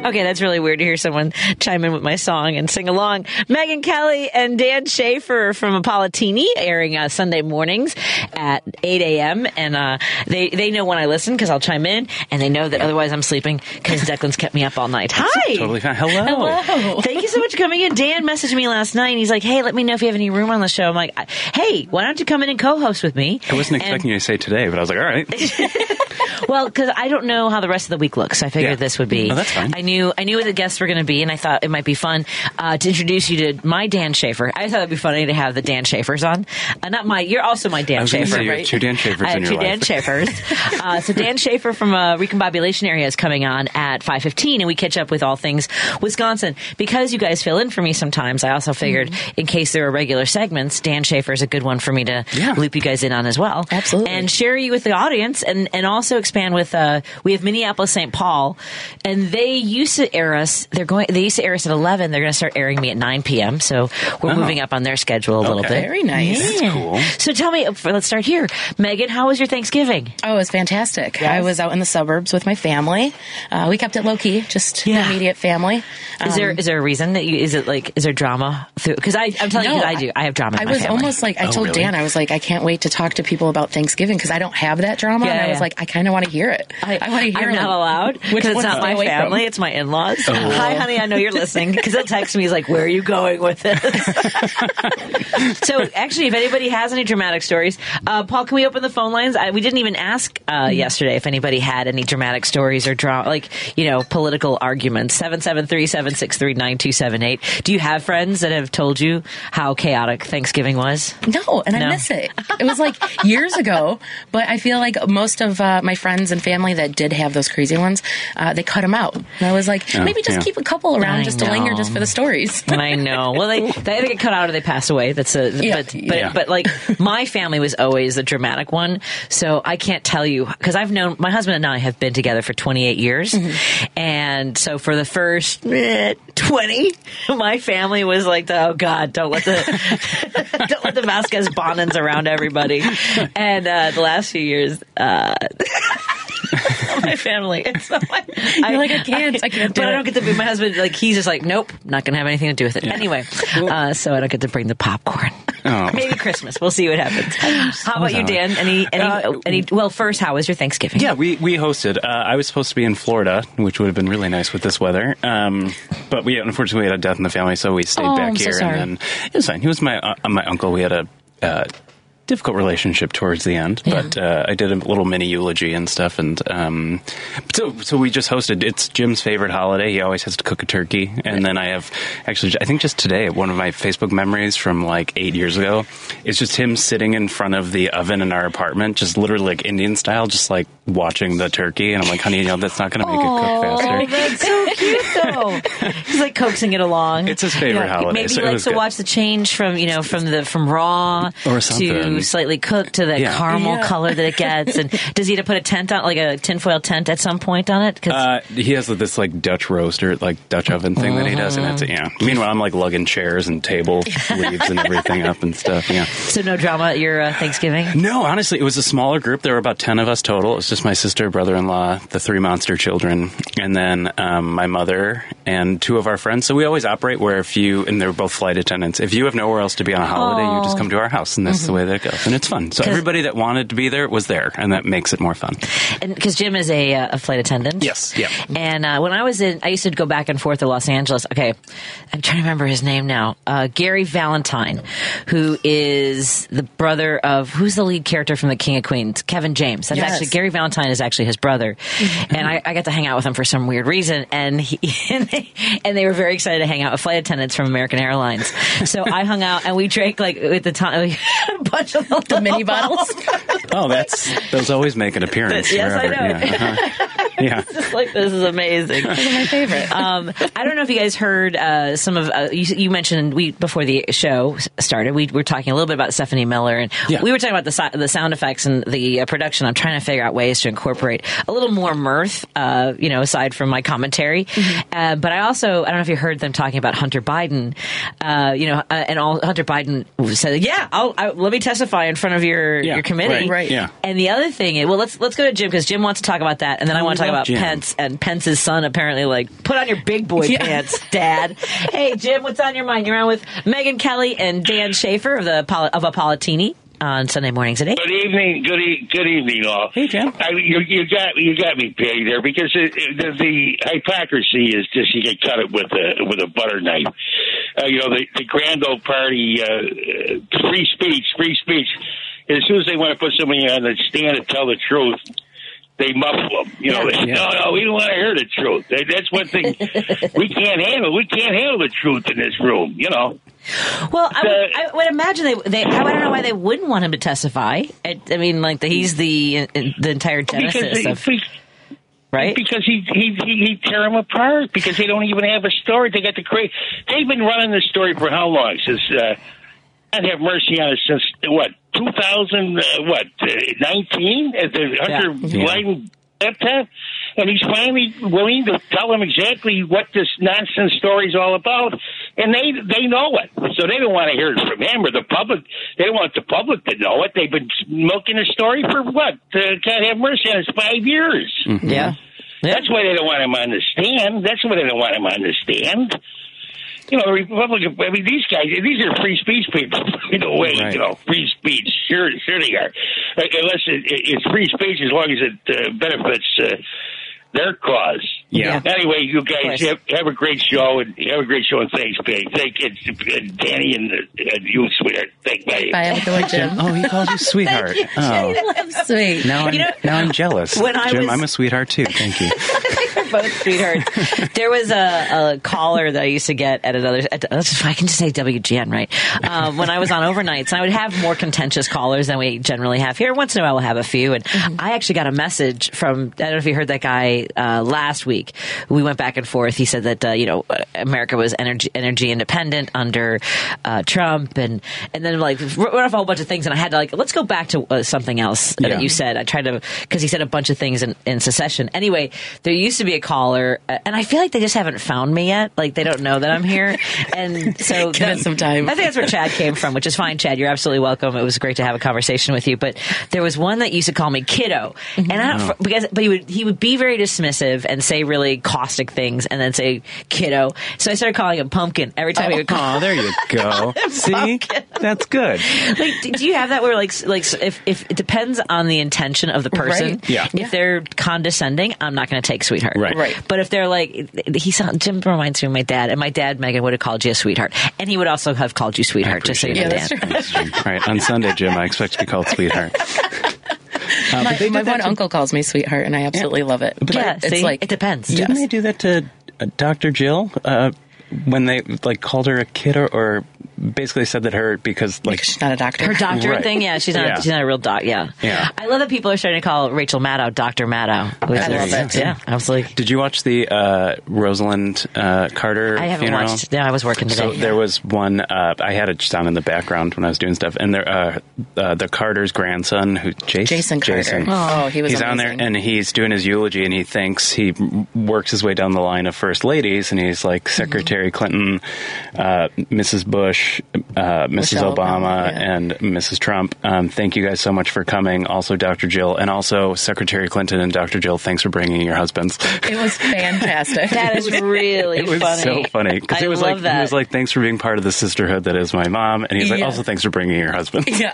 Okay, that's really weird to hear someone chime in with my song and sing along. Megan Kelly and Dan Schaefer from Apolitini airing uh, Sunday mornings at 8 a.m. And uh, they, they know when I listen because I'll chime in, and they know that otherwise I'm sleeping because Declan's kept me up all night. Hi! Totally fine. Hello. Hello. Thank you so much for coming in. Dan messaged me last night and he's like, hey, let me know if you have any room on the show. I'm like, hey, why don't you come in and co-host with me? I wasn't And- expecting you to say today, but I was like, all right. well, because I don't know how the rest of the week looks, so I figured Yeah. this would be. Oh, that's fine. I knew I knew what the guests were going to be, and I thought it might be fun uh, to introduce you to my Dan Schaefer. I thought it'd be funny to have the Dan Schaefers on. Uh, not my. You're also my Dan Schaefer, say you have right? two Dan Schaefers I have in your two Dan. Schaefers. uh, so Dan Shafer from uh, Recombobulation Area is coming on at 5:15, and we catch up with all things Wisconsin. Because you guys fill in for me sometimes, I also figured Mm-hmm. in case there are regular segments, Dan Shafer is a good one for me to Yeah. loop you guys in on as well. Absolutely. And share you with the audience and, and also expand with uh we have Minneapolis St. Paul and they used to air us they're going they used to air us at 11 they're going to start airing me at 9 p.m. so we're Oh. moving up on their schedule a little bit Very nice. Yeah. cool. so tell me let's start here Megan how was your Thanksgiving Oh, it was fantastic. I was out in the suburbs with my family. Uh, we kept it low key, just Yeah. the immediate family. is there Um, is there a reason that you is it like is there drama because I I'm telling you No, that I do I have drama in I my was family. almost like I Oh, told really? Dan, I was like, I can't wait to talk to people about Thanksgiving because I don't have that drama, Yeah, and I was like, I kind of want to hear it. I, want to hear. It. I'm not allowed because it's not my away from. family. It's my in-laws. Oh. Hi, honey. I know you're listening because they'll text me. He's like, "Where are you going with this?" so, actually, if anybody has any dramatic stories, uh, Paul, can we open the phone lines? I, we didn't even ask uh, yesterday if anybody had any dramatic stories or drama, like you know, political arguments. Seven seven three seven six three nine two seven eight. Do you have friends that have told you how chaotic Thanksgiving was? No, and No. I miss it. It was like years ago, but I feel like most of uh, my friends and family that did have those crazy ones, uh, they cut them out. And I was like, Oh, maybe just yeah. keep a couple around I just to linger just for the stories. I know. Well, they they either get cut out or they pass away. That's a Yeah. but but, Yeah. but like my family was always the dramatic one, so I can't tell you because I've known my husband and I have been together for 28 years, and so for the first eh, 20, my family was like, the, oh God, don't let the don't let the Vasquez Bonins around everybody, and uh, the last few years. Uh, my family. It's not my, You're like, I can't, I can't do but I don't get to be my husband. Like he's just like, nope, not gonna have anything to do with it. Anyway, uh, so I don't get to bring the popcorn. Oh. Maybe Christmas. We'll see what happens. How about you, Dan? Any, any, Uh, any? Well, first, how was your Thanksgiving? Yeah, we, we hosted. Uh, I was supposed to be in Florida, which would have been really nice with this weather. Um, but we unfortunately we had a death in the family, so we stayed Oh, back I'm so here. sorry. And then it was fine. He was my uh, my uncle. We had a uh, difficult relationship towards the end, but uh, I did a little mini eulogy and stuff. And um, so so we just hosted. It's Jim's favorite holiday. He always has to cook a turkey. And then I have actually, I think just today, one of my Facebook memories from like eight years ago is just him sitting in front of the oven in our apartment, just literally like Indian style, just like watching the turkey. And I'm like, honey, you know, that's not going to make it cook faster. Oh, so. He's like coaxing it along. It's his favorite holiday, Maybe so he likes to good. watch the change from you know from the from raw Or to slightly cooked to the Yeah. caramel Yeah. color that it gets. And does he have to put a tent on, like a tinfoil tent, at some point on it? 'Cause- Uh, he has this like Dutch roaster, like Dutch oven thing that he does, and that's. Yeah. Meanwhile, I'm like lugging chairs and table leaves and everything up and stuff. Yeah. so no drama at your uh, Thanksgiving. No, honestly, it was a smaller group. There were about ten of us total. It was just my sister, brother-in-law, the three monster children, and then um, my mother and two of our friends. So we always operate where if you and they're both flight attendants. If you have nowhere else to be on a holiday, you just come to our house, and that's the way that it goes, and it's fun. So everybody that wanted to be there was there, and that makes it more fun. And because Jim is a, uh, a flight attendant. Yes, yeah. And uh, when I was in, I used to go back and forth to Los Angeles. Okay, I'm trying to remember his name now. Uh, Gary Valentine, who is the brother of who's the lead character from The King of Queens? Kevin James. That's Yes. actually Gary Valentine is actually his brother, and I, I got to hang out with him for some weird reason. And he and they, and they were very excited to hang out with flight attendants from American Airlines. So I hung out and we drank like at the time a bunch of The mini bottles. Oh, that's those always make an appearance. Yes, I know. Yeah, uh-huh. Yeah. Just like this is amazing. Those are my favorite. um, I don't know if you guys heard uh, some of uh, you, you mentioned we before the show started. We were talking a little bit about Stephanie Miller, and Yeah. we were talking about the the sound effects and the uh, production. I'm trying to figure out ways to incorporate a little more mirth, uh, you know, aside from my commentary. Uh, but I also I don't know if you heard them talking about Hunter Biden, uh, you know, uh, and all Hunter Biden said, "Yeah, I'll, I, let me testify in front of your Yeah, your committee." right, right. Yeah. And the other thing is, well, let's let's go to Jim because Jim wants to talk about that, and then I want to talk about Jim. Pence and Pence's son apparently like put on your big boy Yeah. pants, Dad. hey, Jim, what's on your mind? You're on with Megan Kelly and Dan Schaefer of the Poli- of Apolitini on Sunday mornings at eight. Good evening, good e- good evening, all. Hey, Jim. I, you, you got you got me paid there because it, it, the, the hypocrisy is just you can cut it with a with a butter knife. Uh, you know the, the grand old party, uh, free speech, free speech. As soon as they want to put somebody on the stand and tell the truth, they muffle them. You know, they, Yeah. no, no, we don't want to hear the truth. That's one thing we can't handle. We can't handle the truth in this room. You know. Well, I would, I would imagine they, they. I don't know why they wouldn't want him to testify. I, I mean, like the, he's the the entire genesis Because of right. Because he he he, tear them apart because they don't even have a story. They got the crazy. They've been running this story for how long? Since uh, God have mercy on us since what two thousand uh, what nineteen at the Hunter Yeah. Biden laptop, and he's finally willing to tell them exactly what this nonsense story is all about, and they they know it, so they don't want to hear it from him or the public. They don't want the public to know it. They've been milking the story for what? Uh, God have mercy on us, five years. Yeah. That's why they don't want him on the stand. That's why they don't want him on the stand. You know, Republican. I mean, these guys. These are free speech people. In a way, Right. you know, free speech. Sure, sure they are. Like, unless it, it, it's free speech, as long as it uh, benefits uh, their cause. Yeah. Anyway, you guys have, have a great show and have a great show. And thanks, Peg. Thank you, and Danny and, uh, and you, sweetheart. Thank you. Bye, have a good one, Jim. Oh, he calls you sweetheart. Oh, Sweet. now I'm You know, now I'm jealous. when I Jim, was- I'm a sweetheart too. Thank you. We're both sweethearts. there was a, a caller that I used to get at another. At, I can just say WGN, right? Um, when I was on overnights, I would have more contentious callers than we generally have here. Once in a while, we'll have a few. And I actually got a message from. I don't know if you heard that guy uh, last week. We went back and forth. He said that uh, you know America was energy energy independent under uh, Trump, and and then like wrote off a whole bunch of things. And I had to like let's go back to uh, something else Yeah. that you said. I tried to because he said a bunch of things in, in secession. Anyway, there used to be a caller, uh, and I feel like they just haven't found me yet. Like they don't know that I'm here, and so Give it some time. I think that's where Chad came from, which is fine. Chad, you're absolutely welcome. It was great to have a conversation with you. But there was one that used to call me kiddo, and I don't because but he would he would be very dismissive and say really caustic things, and then say kiddo. So I started calling him pumpkin every time he would oh, call. Oh, there you go. See, that's good. like do do you have that where like like if if it depends on the intention of the person Right. Yeah. if they're condescending i'm not going to take sweetheart Right. Right. but if they're like he sound jim reminds me of my dad and my dad megan would have called you a sweetheart and he would also have called you sweetheart just so you know appreciate dan Yeah, that's true. All right, on Sunday, Jim, I expect to be called sweetheart. Uh, My, but my one to- uncle calls me sweetheart, and I absolutely love it. But yeah it's see like it depends Didn't they do that to uh, Dr. Jill uh, when they like called her a kid or, or basically said that her because like she's not a doctor. her doctor Right. thing, yeah, she's not. Yeah. She's not a real doc. Yeah, Yeah. I love that people are starting to call Rachel Maddow Doctor Maddow. which I love it. Yeah, absolutely. Did you watch the uh, Rosalynn uh, Carter? I haven't funeral? watched. Yeah, I was working today. So there was one. Uh, I had it just on in the background when I was doing stuff, and there, uh, uh, the Carter's grandson, who Jason, Jason Carter. Oh, he was He's on there, and he's doing his eulogy, and he thinks he works his way down the line of first ladies, and he's like Mm-hmm. Secretary Clinton, uh, Mrs. Bush, uh, Mrs. Michelle Obama, Obama, yeah. and Mrs. Trump. Um, thank you guys so much for coming. Also, Dr. Jill, and also Secretary Clinton and Dr. Jill. Thanks for bringing your husbands. It was fantastic. that is really It was funny. so funny because it was love like that. he was like, "Thanks for being part of the sisterhood that is my mom," and he's like, Yeah. "Also, thanks for bringing your husband." yeah,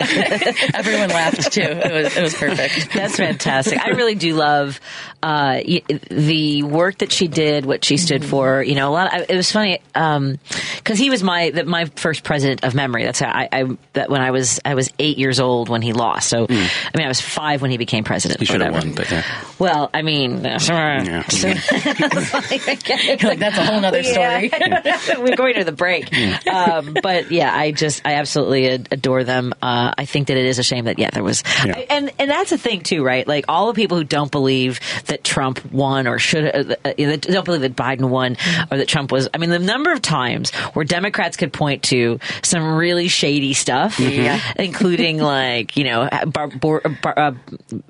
everyone laughed too. It was it was perfect. That's fantastic. I really do love uh, y- the work that she did, what she stood for. You know, a lot. Of, it was funny because he was my that my first first president of memory. That's how I, I that when I was I was eight years old when he lost. So I mean, I was five when he became president. He should have won, but yeah. Well, I mean, Yeah. You're like that's a whole other story. We're going to the break. Um, but yeah, I just, I absolutely adore them. Uh, I think that it is a shame that, yeah, there was, Yeah. I- and, and that's the thing too, right? Like all the people who don't believe that Trump won or should, uh, uh, don't believe that Biden won or that Trump was, I mean, the number of times where Democrats could point to some really shady stuff, including like, you know, bar, bor, bar, uh,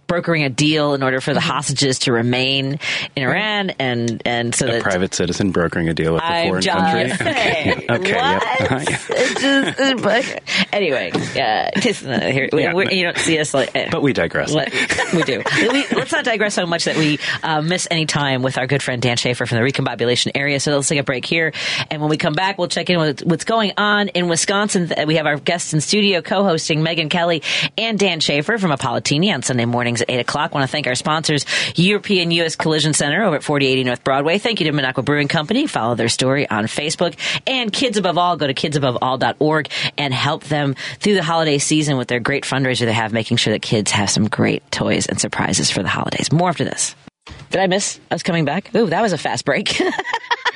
brokering a deal in order for the hostages to remain in Iran and, and so A that private citizen brokering a deal with a foreign just country. saying. Okay, yep. What? Yeah. It's just, anyway, yeah, just, uh, here, we, Yeah, you don't see us like. But we digress. Let- we do. We, let's not digress so much that we uh, miss any time with our good friend Dan Shafer from the Recombobulation area. So let's take a break here, and when we come back, we'll check in with what's going on in Wisconsin. We have our guests in studio co-hosting Megan Kelly and Dan Schaefer from Apolitini on Sunday mornings at eight o'clock. want to thank our sponsors, European U.S. Collision Center over at forty eighty North Broadway. Thank you to Minocqua Brewing Company. Follow their story on Facebook and Kids Above All. Go to kidsaboveall.org and help them through the holiday season with their great fundraiser they have, making sure that kids have some great toys and surprises for the holidays. More after this. Did I miss? I was coming back. Ooh, that was a fast break.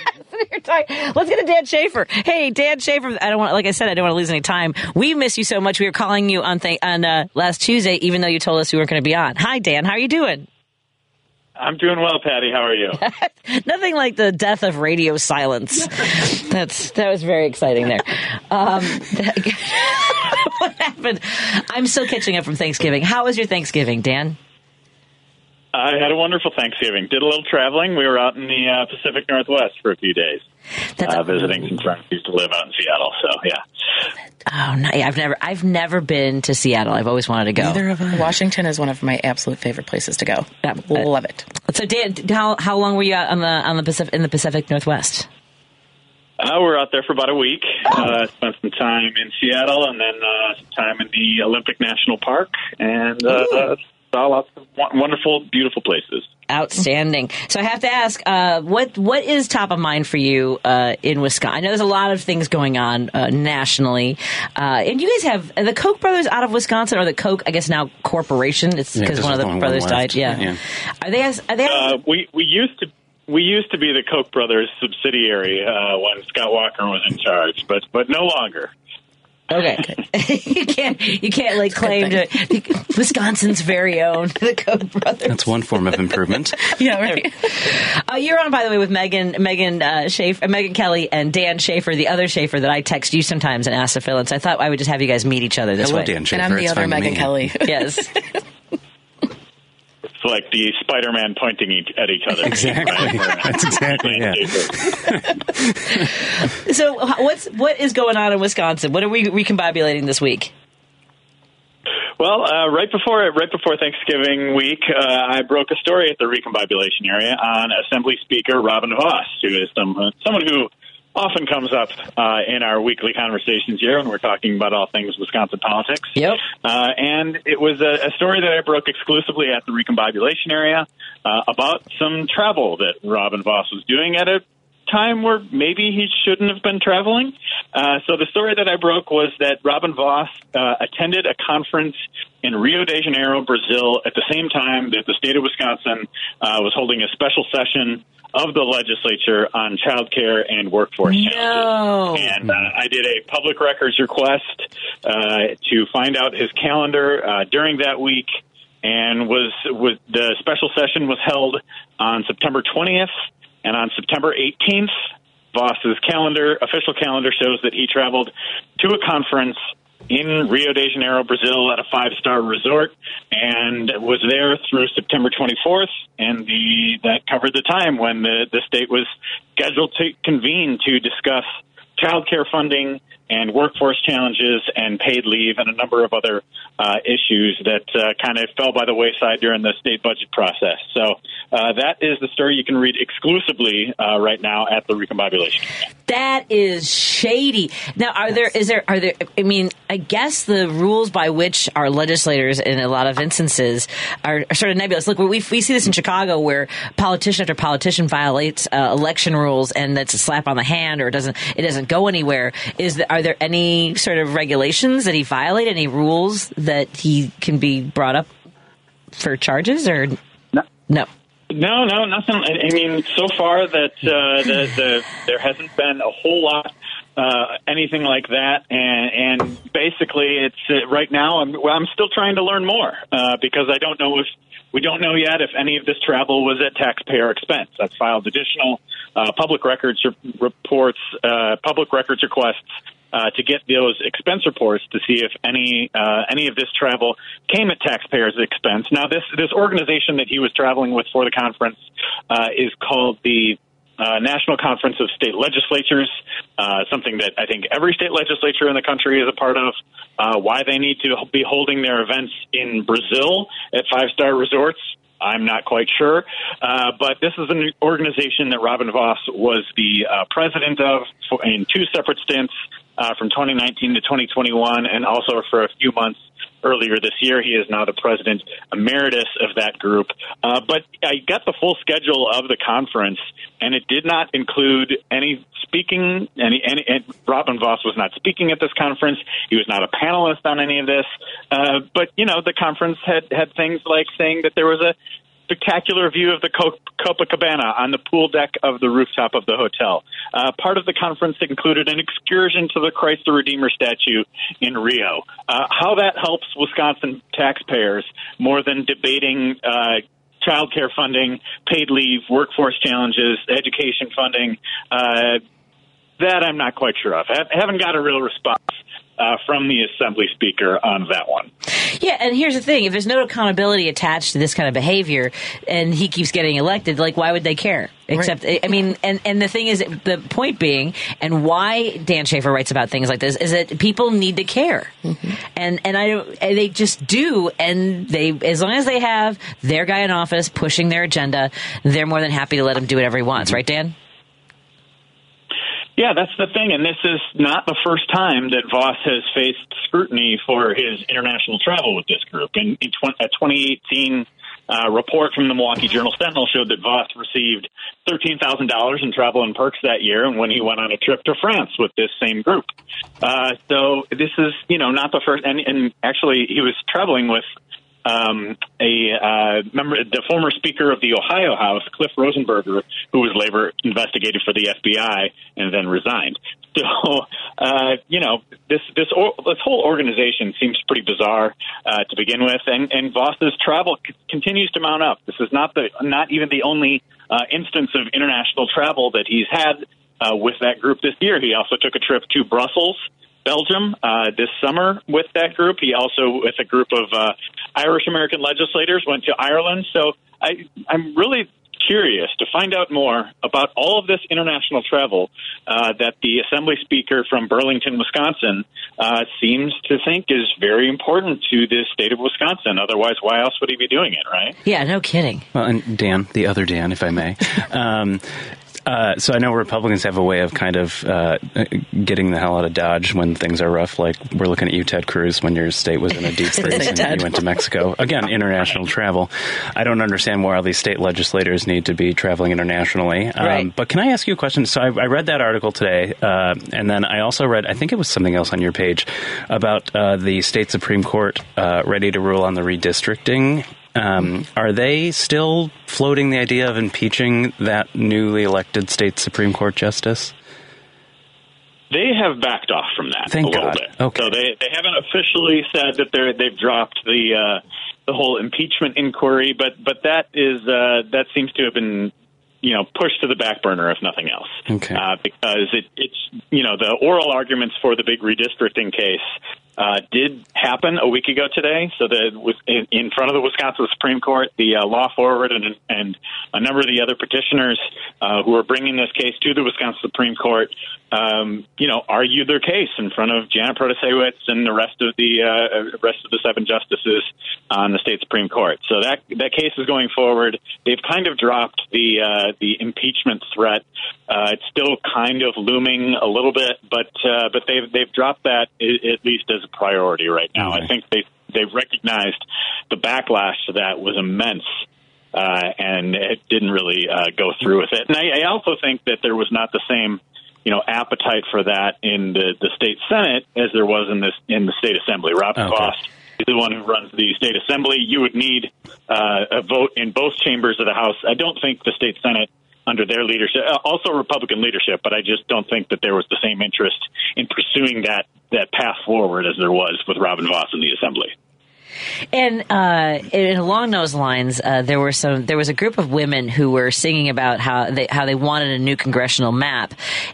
Let's get to Dan Shafer. Hey, Dan Shafer. I don't want, like I said, I don't want to lose any time. We miss you so much. We were calling you on th- on uh, last Tuesday, even though you told us you weren't going to be on. Hi, Dan. How are you doing? I'm doing well, Patti. How are you? Nothing like the death of radio silence. That's that was very exciting there. Um, what happened? I'm still catching up from Thanksgiving. How was your Thanksgiving, Dan? I had a wonderful Thanksgiving. Did a little traveling. We were out in the uh, Pacific Northwest for a few days, That's uh, visiting some friends who used to live out in Seattle. So yeah, oh, no, I've never I've never been to Seattle. I've always wanted to go. Neither of us. Washington is one of my absolute favorite places to go. Yeah. Love it. So, Dan, how how long were you out on the on the Pacific in the Pacific Northwest? uh, we were out there for about a week. Uh, spent some time in Seattle, and then uh, some time in the Olympic National Park, and uh, saw lots of wonderful, beautiful places. Outstanding. So I have to ask, uh, what what is top of mind for you uh, in Wisconsin? I know there's a lot of things going on uh, nationally, uh, and you guys have the Koch brothers out of Wisconsin, or the Koch, I guess now corporation. It's Yeah, one of the brothers died. Yeah. Yeah. Are they? Are they? Uh, we we used to. We used to be the Koch brothers subsidiary uh, when Scott Walker was in charge, but but no longer. Okay. you can't you can't like claim to Wisconsin's very own the Koch brothers. That's one form of improvement. Yeah, right. Uh, you're on, by the way, with Megan, Megan uh, Schaefer, Megan Kelly, and Dan Schaefer, the other Schaefer that I text you sometimes and ask to fill in. So I thought I would just have you guys meet each other this Hello, way. Dan Schaefer. And I'm the It's other Megan. Kelly. Yes. It's like the Spider-Man pointing each, at each other. Exactly. That's exactly it. so what's what is going on in Wisconsin? What are we recombobulating this week? Well, uh, right before right before Thanksgiving week, uh, I broke a story at the Recombobulation area on Assembly Speaker Robin Vos, who is some, someone who often comes up uh, in our weekly conversations here when we're talking about all things Wisconsin politics. Yep. Uh, and it was a, a story that I broke exclusively at the Recombobulation area uh, about some travel that Robin Vos was doing at a time where maybe he shouldn't have been traveling. Uh, so the story that I broke was that Robin Vos uh, attended a conference in Rio de Janeiro, Brazil, at the same time that the state of Wisconsin uh, was holding a special session of the legislature on child care and workforce No. challenges. And uh, I did a public records request uh, to find out his calendar uh, during that week, and was was the special session was held on September 20th and on September 18th. Vos's calendar, official calendar, shows that he traveled to a conference in Rio de Janeiro, Brazil, at a five-star resort, and was there through September 24th. And the that covered the time when the the state was scheduled to convene to discuss child care funding and workforce challenges and paid leave and a number of other uh, issues that uh, kind of fell by the wayside during the state budget process. So uh, that is the story you can read exclusively uh, right now at the Recombobulation. That is shady. Now, are there is there are there? I mean, I guess the rules by which our legislators, in a lot of instances, are, are sort of nebulous. Look, we we see this in Chicago, where politician after politician violates uh, election rules, and that's a slap on the hand, or it doesn't it doesn't go anywhere. Is that are are there any sort of regulations that he violated? Any rules that he can be brought up for charges or No. no? No, no, nothing. I I mean, so far that uh, the, the there hasn't been a whole lot uh, anything like that, and, and basically, it's uh, right now. I'm well, I'm still trying to learn more uh, because I don't know if we don't know yet if any of this travel was at taxpayer expense. I've filed additional uh, public records re- reports, uh, public records requests uh, to get those expense reports to see if any uh, any of this travel came at taxpayers' expense. Now, this this organization that he was traveling with for the conference uh, is called the uh, National Conference of State Legislatures, uh, something that I think every state legislature in the country is a part of. Uh, why they need to be holding their events in Brazil at five star resorts, I'm not quite sure. Uh, but this is an organization that Robin Vos was the uh, president of in two separate stints uh, from 2019 to 2021, and also for a few months earlier this year. He is now the president emeritus of that group. Uh, but I got the full schedule of the conference, and it did not include any speaking. Any, any and Robin Vos was not speaking at this conference. He was not a panelist on any of this. Uh, but you know, the conference had had things like saying that there was a spectacular view of the Copacabana on the pool deck of the rooftop of the hotel. Uh, part of the conference included an excursion to the Christ the Redeemer statue in Rio. Uh, how that helps Wisconsin taxpayers more than debating. Uh, Child care funding, paid leave, workforce challenges, education funding. Uh, that I'm not quite sure of. I haven't got a real response uh, from the Assembly Speaker on that one. Yeah, and here's the thing: if there's no accountability attached to this kind of behavior, and he keeps getting elected, like why would they care? Except, I mean, and and the thing is, the point being, and why Dan Shafer writes about things like this is that people need to care, and and I don't, and they just do, and they as long as they have their guy in office pushing their agenda, they're more than happy to let him do whatever he wants, right, Dan? Yeah, that's the thing, and this is not the first time that Vos has faced scrutiny for his international travel with this group. In, in tw- a 2018 uh, report from the Milwaukee Journal Sentinel showed that Vos received $13,000 in travel and perks that year, and when he went on a trip to France with this same group. Uh, so this is, you know, not the first, and, and actually he was traveling with um, a uh, member, the former Speaker of the Ohio House, Cliff Rosenberger, who was labor investigated for the FBI and then resigned. So, uh, you know, this this or, this whole organization seems pretty bizarre uh, to begin with, and and Vos's travel c- continues to mount up. This is not the not even the only uh, instance of international travel that he's had uh, with that group this year. He also took a trip to Brussels. Belgium uh, this summer with that group. He also, with a group of uh, Irish American legislators, went to Ireland. So I, I'm really curious to find out more about all of this international travel uh, that the Assembly Speaker from Burlington, Wisconsin, uh, seems to think is very important to the state of Wisconsin. Otherwise, why else would he be doing it, right? Yeah, no kidding. Well, and Dan, the other Dan, if I may. Um, uh, so I know Republicans have a way of kind of uh, getting the hell out of Dodge when things are rough. Like we're looking at you, Ted Cruz, when your state was in a deep freeze and Ted. you went to Mexico. Again, international travel. I don't understand why all these state legislators need to be traveling internationally. Um, Right. But can I ask you a question? So I, I read that article today, uh, and then I also read, I think it was something else on your page about uh, the state Supreme Court uh, ready to rule on the redistricting. Um, are they still floating the idea of impeaching that newly elected state Supreme Court justice? They have backed off from that Thank a little God. bit. Okay. So they they haven't officially said that they're they've dropped the uh, the whole impeachment inquiry, but but that is uh, that seems to have been you know pushed to the back burner if nothing else. Okay. Uh, because it, it's you know the oral arguments for the big redistricting case uh, did happen a week ago today. So the was in, in front of the Wisconsin Supreme Court, the uh, law forward and and a number of the other petitioners uh, who are bringing this case to the Wisconsin Supreme Court, um, you know, argued their case in front of Janet Protasiewicz and the rest of the uh, rest of the seven justices on the state Supreme Court. So that that case is going forward. They've kind of dropped the uh, the impeachment threat. Uh, it's still kind of looming a little bit, but uh, but they've they've dropped that at least as priority right now. I think they they've recognized the backlash to that was immense. Uh, and it didn't really uh, go through with it. And I, I also think that there was not the same you know, appetite for that in the, the state senate as there was in this in the state assembly. Robin Okay. Vos is the one who runs the state assembly. You would need uh, a vote in both chambers of the House. I don't think the state senate under their leadership, uh, also Republican leadership, but I just don't think that there was the same interest in pursuing that that path forward as there was with Robin Vos in the assembly. And uh, and along those lines, uh, there were some. There was a group of women who were singing about how they how they wanted a new congressional map,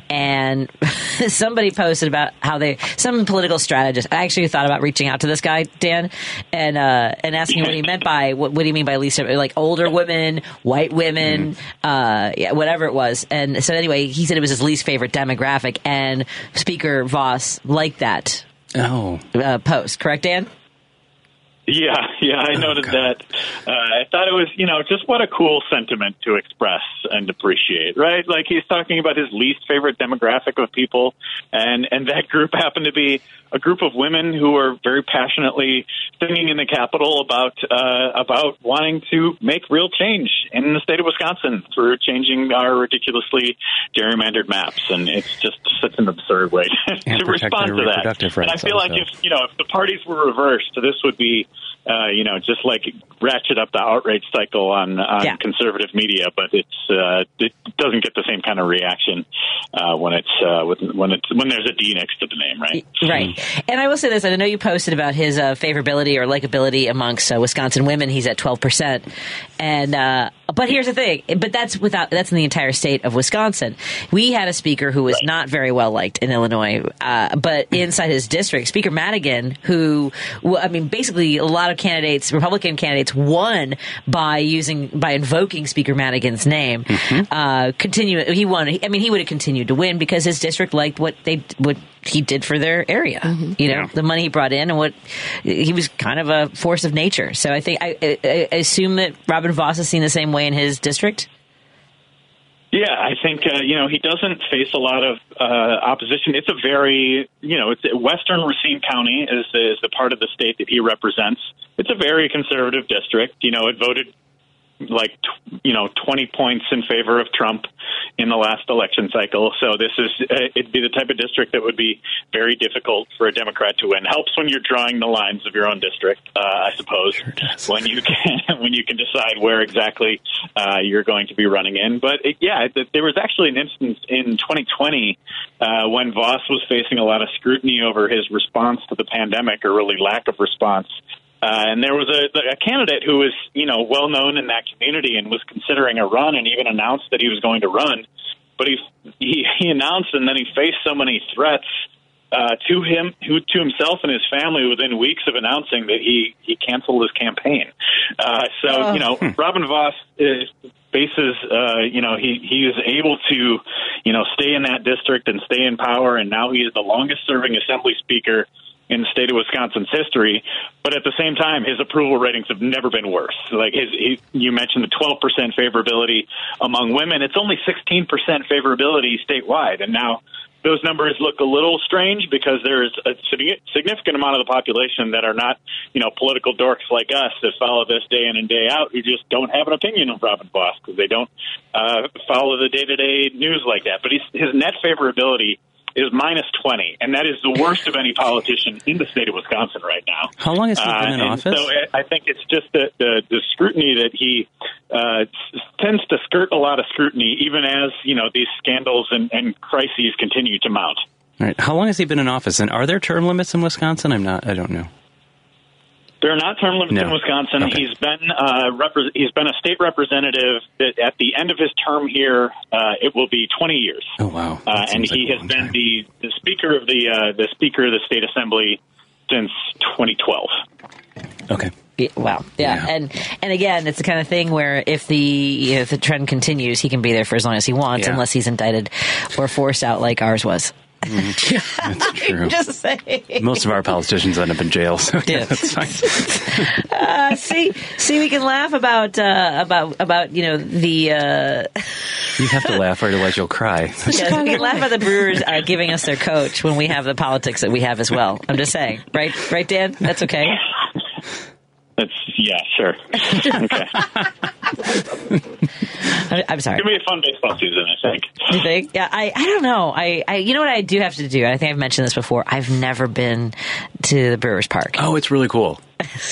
and somebody posted about how they some political strategist. I actually thought about reaching out to this guy Dan and uh, and asking what he meant by what, what do you mean by least like older women, white women, uh, yeah, whatever it was. And so anyway, he said it was his least favorite demographic, and Speaker Vos liked that Oh, uh, post. Correct, Dan? Yeah, yeah, I Oh, noted that. Uh, I thought it was, you know, just what a cool sentiment to express and appreciate, right? Like he's talking about his least favorite demographic of people, and and that group happened to be a group of women who were very passionately singing in the Capitol about uh, about wanting to make real change in the state of Wisconsin through changing our ridiculously gerrymandered maps, and it's just such an absurd way to respond to that. And I feel like also. if you know if the parties were reversed, this would be uh, you know just like ratchet up the outrage cycle on on Yeah. conservative media, but it's uh, it doesn't get the same kind of reaction uh, when it's uh, when it's when there's a D next to the name, right? Right. And I will say this: I know you posted about his uh, favorability or likability amongst uh, Wisconsin women. He's at twelve percent, and uh, but here's the thing: but that's without that's in the entire state of Wisconsin. We had a speaker who was not very well liked in Illinois, uh, but inside his district, Speaker Madigan, who I mean, basically a lot of candidates, Republican candidates, won by using by invoking Speaker Madigan's name. Uh, continue. He won. I mean, he would have continued to win because his district liked what they what he did for their area. You know, Yeah. the money he brought in and what he was kind of a force of nature. So I think I, I, I assume that Robin Vos is seen the same way in his district. Yeah, I think uh, you know he doesn't face a lot of uh, opposition. It's a very you know it's Western Racine County is the, is the part of the state that he represents. It's a very conservative district. You know, it voted like you know 20 points in favor of Trump in the last election cycle. So this is uh, it'd be the type of district that would be very difficult for a Democrat to win. Helps when you're drawing the lines of your own district, uh, I suppose. does. when you can when you can decide where exactly uh, you're going to be running in. But it, yeah, th- there was actually an instance in 2020 uh, when Vos was facing a lot of scrutiny over his response to the pandemic, or really lack of response. Uh, and there was a, a candidate who was, you know, well known in that community and was considering a run, and even announced that he was going to run. But he he, he announced, and then he faced so many threats uh, to him, who to himself and his family within weeks of announcing that he he canceled his campaign. Uh, so you know, Robin Vos is, faces, uh, you know, he he is able to, you know, stay in that district and stay in power, and now he is the longest serving assembly speaker in the state of Wisconsin's history. But at the same time, his approval ratings have never been worse. Like his, he, you mentioned the 12% favorability among women. It's only 16% favorability statewide. And now those numbers look a little strange because there's a significant amount of the population that are not, you know, political dorks like us that follow this day in and day out who just don't have an opinion of Robin Vos because they don't uh, follow the day-to-day news like that. But he's, his net favorability is minus 20, and that is the worst of any politician in the state of Wisconsin right now. How long has he been in Uh, and office? So I I think it's just the, the, the scrutiny that he uh, tends to skirt a lot of scrutiny, even as you know these scandals and, and crises continue to mount. All right. How long has he been in office? And are there term limits in Wisconsin? I'm not. I don't know. There are not term limits No. in Wisconsin. Okay. He's been uh, repre- he's been a state representative. That at the end of his term here, uh, it will be 20 years. Oh wow. Uh, and seems like he has been the, the speaker of the uh, the speaker of the state assembly since 2012. Okay. Yeah, Wow. Yeah. Yeah. And and again, it's the kind of thing where if the if the trend continues, he can be there for as long as he wants, Yeah. unless he's indicted or forced out like ours was. That's true. Just saying. Most of our politicians end up in jail, so yeah, Yeah. that's fine. Uh, see, see, we can laugh about uh, about about you know the. Uh, You have to laugh, or otherwise you'll cry. yeah, we can laugh at the Brewers uh, giving us their coach when we have the politics that we have as well. I'm just saying, right? Right, Dan? That's okay. That's yeah, sure. okay. I- I'm sorry. It's gonna be a fun baseball season, I think. You think? Yeah, I, I don't know. I, I you know what I do have to do. I think I've mentioned this before. I've never been to the Brewers Park. Oh, it's really cool.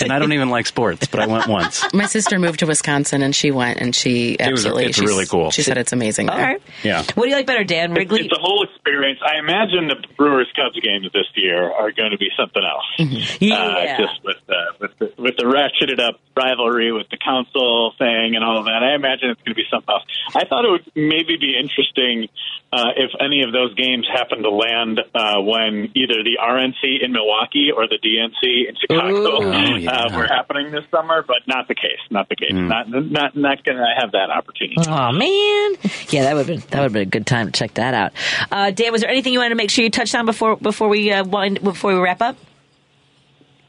And I don't even like sports, but I went once. My sister moved to Wisconsin and she went and she was- absolutely. it's she's- really cool. She said it's amazing. All there. right. Yeah. What do you like better, Dan? It's, Wrigley? it's a whole experience. I imagine the Brewers Cubs games this year are going to be something else. Yeah. Uh, just with the, with the with the ratcheted up rivalry with the Counsell thing and all of that. I imagine it's going to be something else. I thought it would maybe be interesting uh, if any of those games happen to land uh, when either the RNC in Milwaukee or the DNC in Chicago Ooh. Oh, yeah. uh, were happening this summer, but not the case. Not the case. Not not not going to have that opportunity. Oh man, yeah, that would have been that would have been a good time to check that out. Uh, Dan, was there anything you wanted to make sure you touched on before before we uh, wind, before we wrap up?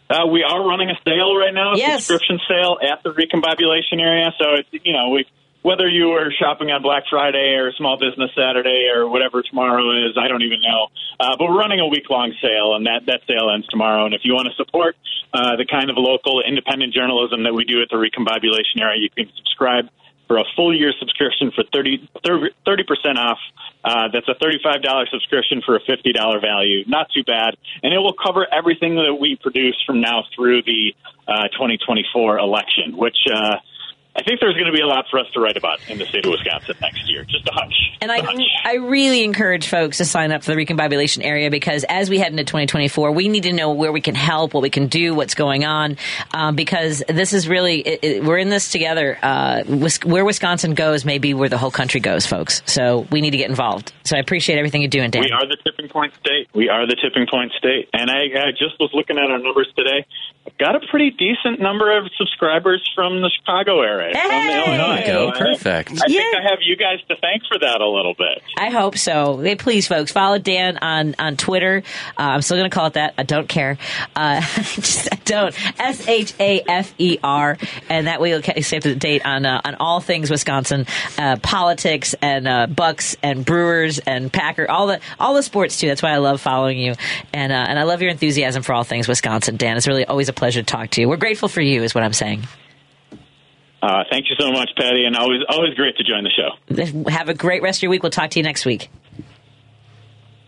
Uh, we are running a sale right now, a Yes. subscription sale at the recombobulation area. So it's you know we whether you were shopping on Black Friday or Small Business Saturday or whatever tomorrow is, I don't even know. Uh, but we're running a week long sale, and that that sale ends tomorrow. And if you want to support uh, the kind of local independent journalism that we do at the recombobulation area, you can subscribe for a full year subscription for 30 percent off. Uh, that's a thirty-five dollar subscription for a fifty dollar value. Not too bad, and it will cover everything that we produce from now through the uh, 2024 election, which. Uh, I think there's going to be a lot for us to write about in the state of Wisconsin next year. Just a hunch. And I, hunch. I really encourage folks to sign up for the recombobulation area because as we head into 2024, we need to know where we can help, what we can do, what's going on, um, because this is really it, it, we're in this together. Uh, where Wisconsin goes may be where the whole country goes, folks. So we need to get involved. So I appreciate everything you're doing, Dan. We are the tipping point state. We are the tipping point state. And I, I just was looking at our numbers today. Got a pretty decent number of subscribers from the Chicago area, from Hey! Illinois. There you go. So I- Perfect. I Yeah. think I have you guys to thank for that a little bit. I hope so. Hey, please, folks, follow Dan on on Twitter. Uh, I'm still going to call it that. I don't care. Uh, just, I don't. S H A F E R, and that way you'll stay up to date on uh, on all things Wisconsin uh, politics and uh, Bucks and Brewers and Packer, all the all the sports too. That's why I love following you, and uh, and I love your enthusiasm for all things Wisconsin, Dan. It's really always a pleasure to talk to you. We're grateful for you, is what I'm saying. Uh, thank you so much, Patti, and always always great to join the show. Have a great rest of your week. We'll talk to you next week.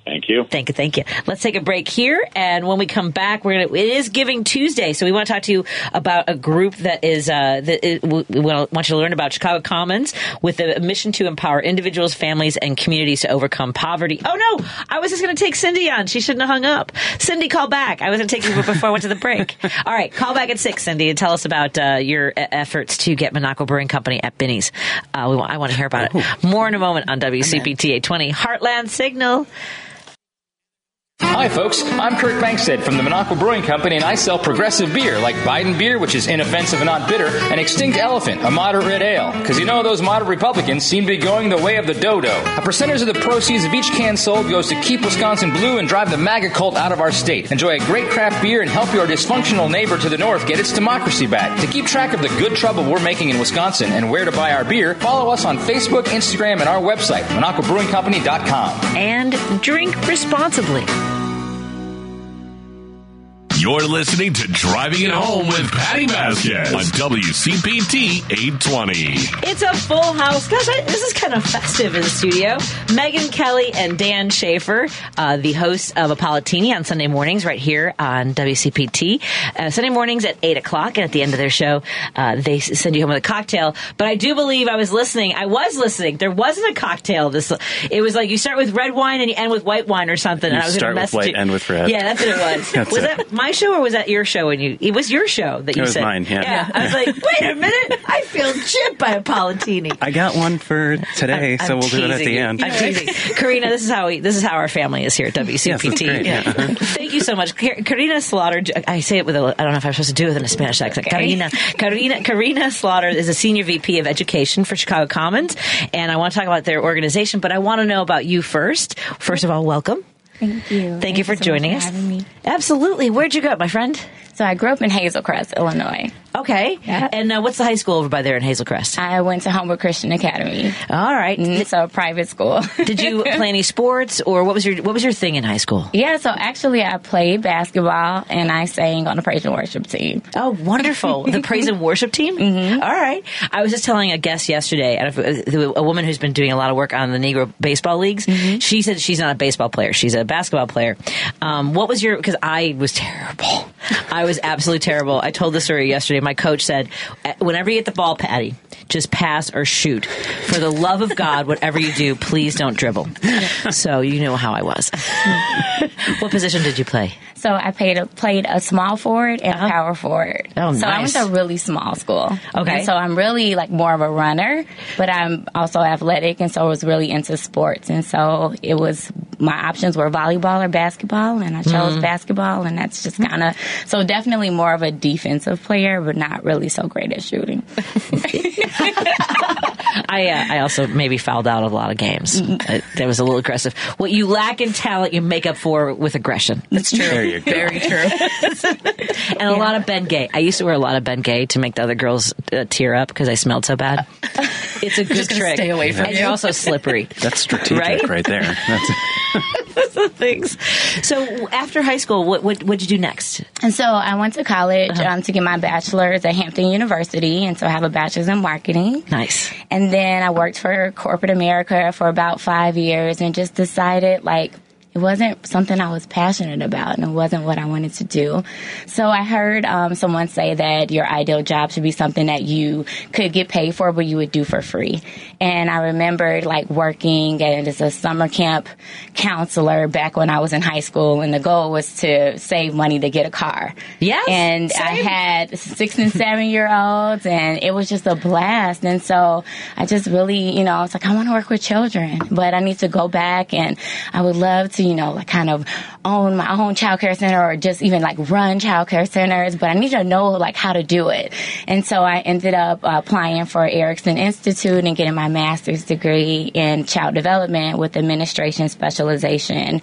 Thank you. Thank you, thank you. Let's take a break here, and when we come back, we're gonna. It is Giving Tuesday, so we want to talk to you about a group that is uh, that is, we we want you to learn about Chicago Commons with a mission to empower individuals, families, and communities to overcome poverty. Oh no, I was just going to take Cindy on. She shouldn't have hung up. Cindy, call back. I wasn't taking you before I went to the break. All right, call back at six, Cindy, and tell us about uh, your efforts to get Minocqua Brewing Company at Binny's. Uh, we want, I want to hear about it more in a moment on WCPT 820 Heartland Signal. Hi, folks. I'm Kirk Bangstad from the Minocqua Brewing Company, and I sell progressive beer like Biden beer, which is inoffensive and not bitter, and Extinct Elephant, a moderate red ale. Because you know those moderate Republicans seem to be going the way of the dodo. A percentage of the proceeds of each can sold goes to keep Wisconsin blue and drive the MAGA cult out of our state. Enjoy a great craft beer and help your dysfunctional neighbor to the north get its democracy back. To keep track of the good trouble we're making in Wisconsin and where to buy our beer, follow us on Facebook, Instagram, and our website, MinocquaBrewingCompany.com. and drink responsibly. You're listening to Driving It Home with Patti Vasquez on WCPT 820. It's a full house. Gosh, I, this is kind of festive in the studio. Megan Kelly and Dan Schaefer, uh, the hosts of Apolitini on Sunday mornings right here on WCPT. Uh, Sunday mornings at 8 o'clock, and at the end of their show, uh, they send you home with a cocktail. But I do believe I was listening. I was listening. There wasn't a cocktail. This It was like you start with red wine and you end with white wine or something. and You I was start with white, you. end with red. Yeah, that's what it was. That's was it. that my show or was that your show? And you, it was your show that you was said. mine, yeah. Yeah. I was like, wait a minute. I feel chipped by Apolitini. I got one for today, I'm so we'll do it at teasing the you. end. I'm teasing. Karina, this is how we, this is how our family is here at WCPT. Yes, that's great, yeah. Uh-huh. Thank you so much. Karina Slaughter, I say it with a, I don't know if I'm supposed to do it in a Spanish accent. Karina, Karina, Karina Slaughter is a senior VP of education for Chicago Commons. And I want to talk about their organization, but I want to know about you first. First of all, welcome. Thank you. Thank, you for so joining us. having me. Absolutely. Where'd you go, my friend? So I grew up in Hazel Crest, Illinois. Okay. Yeah. And uh, what's the high school over by there in Hazel Crest? I went to Homewood Christian Academy. All right. It's a private school. Did you play any sports, or what was your what was your thing in high school? yeah, so actually I played basketball and I sang on the praise and worship team. Oh, wonderful! the praise and worship team. Mm-hmm. right. I was just telling a guest yesterday, a woman who's been doing a lot of work on the Negro baseball leagues. She said she's not a baseball player; she's a basketball player. Um, what was your? Because I was terrible. I was absolutely terrible. I told the story yesterday. My coach said, "Uh, "Whenever you get the ball, Patti, just pass or shoot. For the love of God, whatever you do, please don't dribble." So you know how I was. what position did you play? So I played a, played a small forward and a power forward. Oh, so I went to a really small school. Okay. And so I'm really like more of a runner, but I'm also athletic, and so I was really into sports. And so it was my options were volleyball or basketball, and I chose Mm-hmm. basketball, and that's just kind of so definitely more of a defensive player, but not really so great at shooting. I uh, I also maybe fouled out a lot of games. Uh, that was a little aggressive. What you lack in talent, you make up for with aggression. That's true. There you go. Very true. And a lot of Ben Gay. I used to wear a lot of Ben Gay to make the other girls uh, tear up because I smelled so bad. It's a good Just gonna trick. stay away from and you. you're also slippery. That's strategic Right? right, there. That's, the Things. So after high school, what what what'd you do next? And so I went to college Uh-huh. um, to get my bachelor's at Hampton University, and so I have a bachelor's in marketing. Nice. And then I worked for corporate America for about five years and just decided like it wasn't something I was passionate about and it wasn't what I wanted to do. So I heard um, someone say that your ideal job should be something that you could get paid for, but you would do for free. And I remembered like working and as a summer camp counselor back when I was in high school, and the goal was to save money to get a car. Yes, And I had six and seven year olds, and it was just a blast. And so I just really, you know, I was like, I want to work with children, but I need to go back, and I would love to, you know, like kind of own my own childcare center or just even like run childcare centers, but I need to know like how to do it. And so I ended up uh, applying for Erikson Institute and getting my master's degree in child development with administration specialization,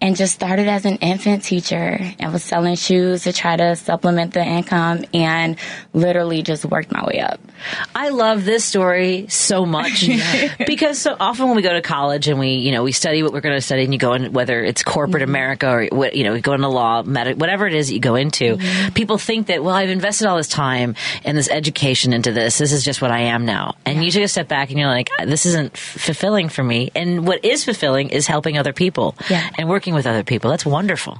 and just started as an infant teacher. I was selling shoes to try to supplement the income, and literally just worked my way up. I love this story so much because so often when we go to college and we, you know, we study what we're going to study and you go in, whether it's corporate mm-hmm. America or, what- you know, you go into law, med- whatever it is that you go into, mm-hmm. people think that, well, I've invested all this time and this education into this. This is just what I am now. And you take a step back and you're like, ah, this isn't fulfilling for me. And what is fulfilling is helping other people Yeah. and working with other people. That's wonderful.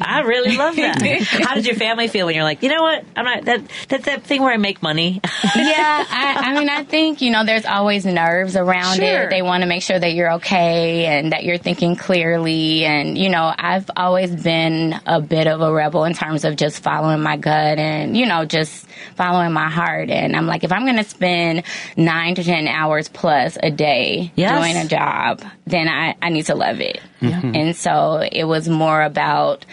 I really love that. How did your family feel when you're like, you know what? I'm not that, that, that thing where I make money. yeah, I, I mean, I think you know, there's always nerves around Sure. it. They want to make sure that you're okay and that you're thinking clearly. And you know, I've always been a bit of a rebel in terms of just following my gut and you know, just following my heart. And I'm like, if I'm going to spend nine to ten hours plus a day Yes. doing a job, then I, I need to love it. And so it was more about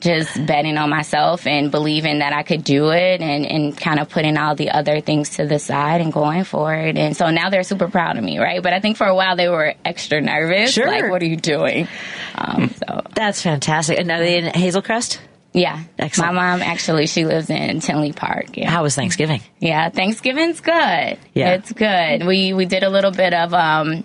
just betting on myself and believing that I could do it and, and kind of putting all the other things to the side and going for it. And so now they're super proud of me, right? But I think for a while they were extra nervous. Sure. Like, what are you doing? Um, so, That's fantastic. And are they in Hazelcrest? Yeah. Excellent. My mom actually, she lives in Tinley Park. Yeah. How was Thanksgiving? Yeah, Thanksgiving's good. Yeah. It's good. We we did a little bit of um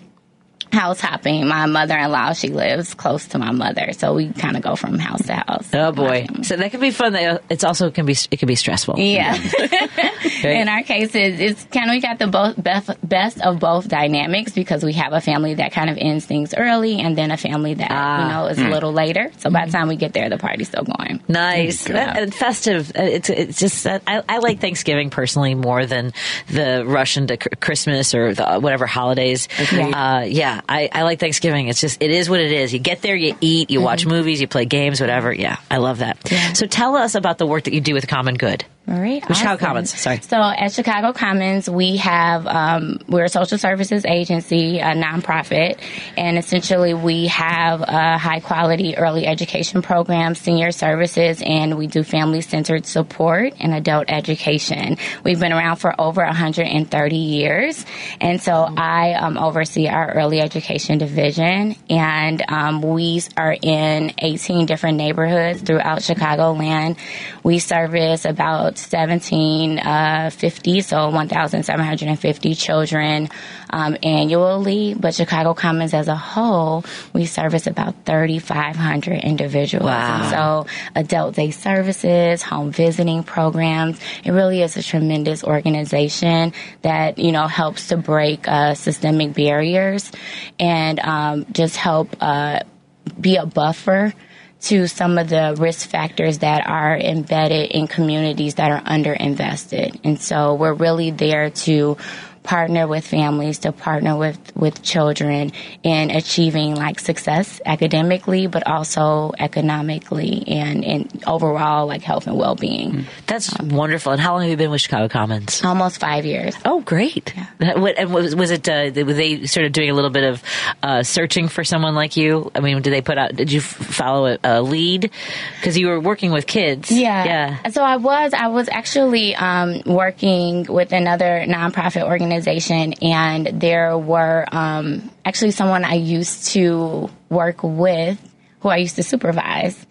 house hopping. My mother-in-law, she lives close to my mother, so we kind of go from house to house. Oh boy! So that can be fun. It's also can be it can be stressful. Yeah. In our case, it's, kind of we got the both best, best of both dynamics because we have a family that kind of ends things early, and then a family that Ah. you know is a little later. So by the time we get there, the party's still going. Nice, and festive. Uh, It's it's just I, I like Thanksgiving personally more than the rush into Christmas or the, whatever holidays. Uh, yeah, I, I like Thanksgiving. It's just it is what it is. You get there, you eat, you watch mm-hmm. movies, you play games, whatever. Yeah, I love that. So tell us about the work that you do with Common Good. All right. Chicago. Commons, sorry. So at Chicago Commons, we have um, we're a social services agency, a nonprofit, and essentially we have a high quality early education program, senior services, and we do family centered support and adult education. We've been around for over 130 years, and so I um, oversee our early education division, and um, we are in 18 different neighborhoods throughout Chicagoland. We service about 1750, so 1,750 children um, annually. But Chicago Commons as a whole, we service about 3,500 individuals. Wow. So adult day services, home visiting programs. It really is a tremendous organization that you know helps to break uh, systemic barriers and um, just help uh, be a buffer to some of the risk factors that are embedded in communities that are underinvested. And so we're really there to partner with families, to partner with, with children in achieving like success academically, but also economically and, and overall like health and well-being. That's wonderful. And how long have you been with Chicago Commons? Almost five years. Oh, great! That- what- and was, was it? Uh, were they sort of doing a little bit of uh, searching for someone like you? I mean, did they put out? Did you follow a, a lead? Because you were working with kids. Yeah. yeah. So I was I was actually um, working with another nonprofit organization, and there were um, actually someone I used to work with, who I used to supervise.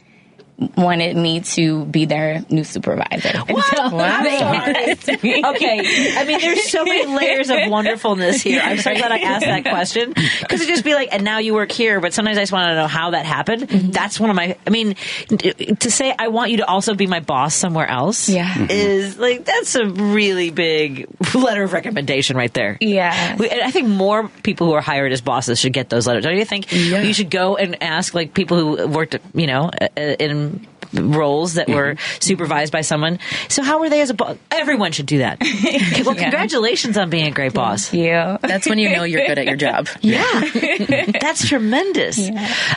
Wanted me to be their new supervisor. And so they asked me- Okay, I mean, there's so many layers of wonderfulness here. I'm so glad I asked that question because it just be like, and now you work here, but sometimes I just want to know how that happened. Mm-hmm. That's one of my. I mean, to say I want you to also be my boss somewhere else, Yeah. is like that's a really big letter of recommendation right there. Yeah. And I think more people who are hired as bosses should get those letters. Don't you think? Yeah. You should go and ask like people who worked, you know, in roles that were supervised by someone. So how were they as a boss? Everyone should do that. Okay, well, congratulations on being a great boss. Yeah, That's when you know you're good at your job. Yeah, that's tremendous.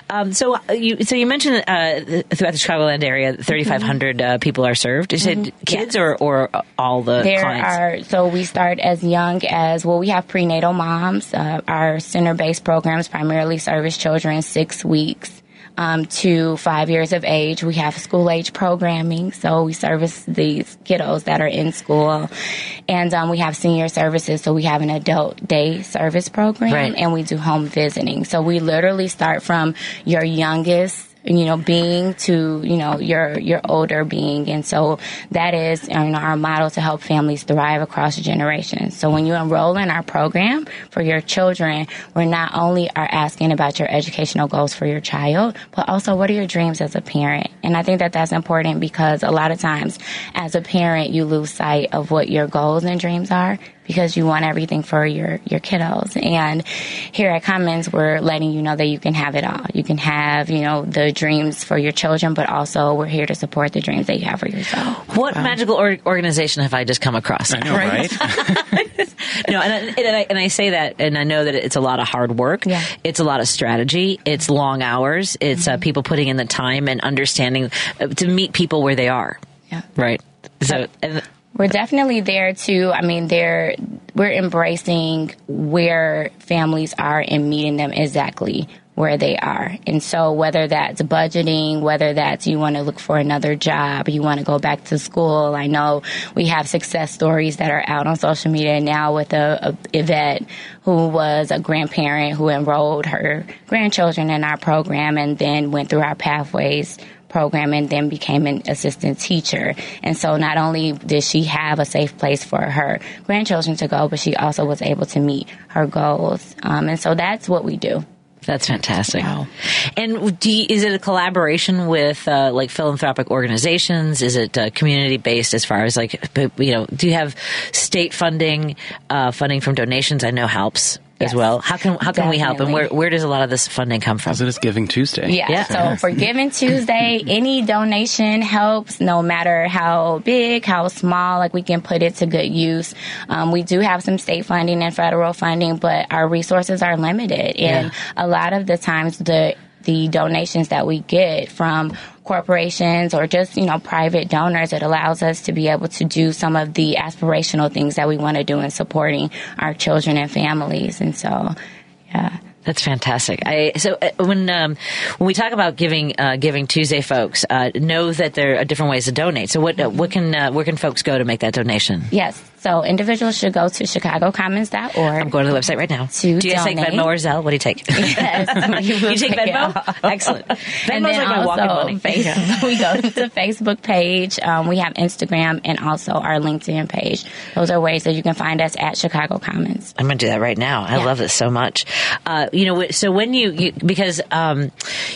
Um, so uh, you so you mentioned uh, throughout the Chicagoland area, thirty uh, people are served. You said kids or or all the There clients? are so we start as young as well. We have prenatal moms. Uh, our center-based programs primarily service children six weeks um, to five years of age. We have school-age programming, so we service these kiddos that are in school, and um, we have senior services. So we have an adult day service program, Right. and we do home visiting. So we literally start from your youngest you know being to you know your your older being. And so that is you know our model to help families thrive across generations. So when you enroll in our program for your children we're not only are asking about your educational goals for your child but also what are your dreams as a parent? And i think that that's important because a lot of times as a parent you lose sight of what your goals and dreams are because you want everything for your your kiddos. And here at Commons, we're letting you know that you can have it all. You can have you know the dreams for your children, but also we're here to support the dreams that you have for yourself. What magical or- organization have I just come across? I know, right? no, and I, and, I, and I say that, and I know that it's a lot of hard work. Yeah. It's a lot of strategy. It's long hours. It's uh, people putting in the time and understanding uh, to meet people where they are. Yeah. Right. So, and, We're definitely there too. I mean, they're we're embracing where families are and meeting them exactly where they are. And so whether that's budgeting, whether that's you want to look for another job, you want to go back to school. I know we have success stories that are out on social media now with a, a Yvette who was a grandparent who enrolled her grandchildren in our program and then went through our pathways program and then became an assistant teacher. And so not only did she have a safe place for her grandchildren to go, but she also was able to meet her goals. Um, and so that's what we do. That's fantastic. And do you, is it a collaboration with uh, like philanthropic organizations? Is it uh, community based as far as like you know? Do you have state funding, uh, funding from donations? I know helps as well. How can how can we help? And where where does a lot of this funding come from? So it's Giving Tuesday. Yeah. Yeah. So for Giving Tuesday, any donation helps, no matter how big, how small. Like we can put it to good use. Um, we do have some state funding and federal funding, but our resources are limited, and a lot of the times the the donations that we get from corporations or just, you know, private donors, it allows us to be able to do some of the aspirational things that we want to do in supporting our children and families. And so, yeah. That's fantastic. I, so uh, when um, when we talk about giving uh, Giving Tuesday, folks uh, know that there are different ways to donate. So what uh, what can uh, where can folks go to make that donation? Yes. So individuals should go to chicagocommons.org. I'm going to the website right now. To do you guys take donate. Venmo or Zelle? What do you take? Yes, you, will take Venmo. it. Excellent. and then like my walking. Facebook, we go to the Facebook page. Um, we have Instagram and also our LinkedIn page. Those are ways that you can find us at Chicago Commons. I'm going to do that right now. I Yeah. love this so much. Uh, you know, so when you, you because um,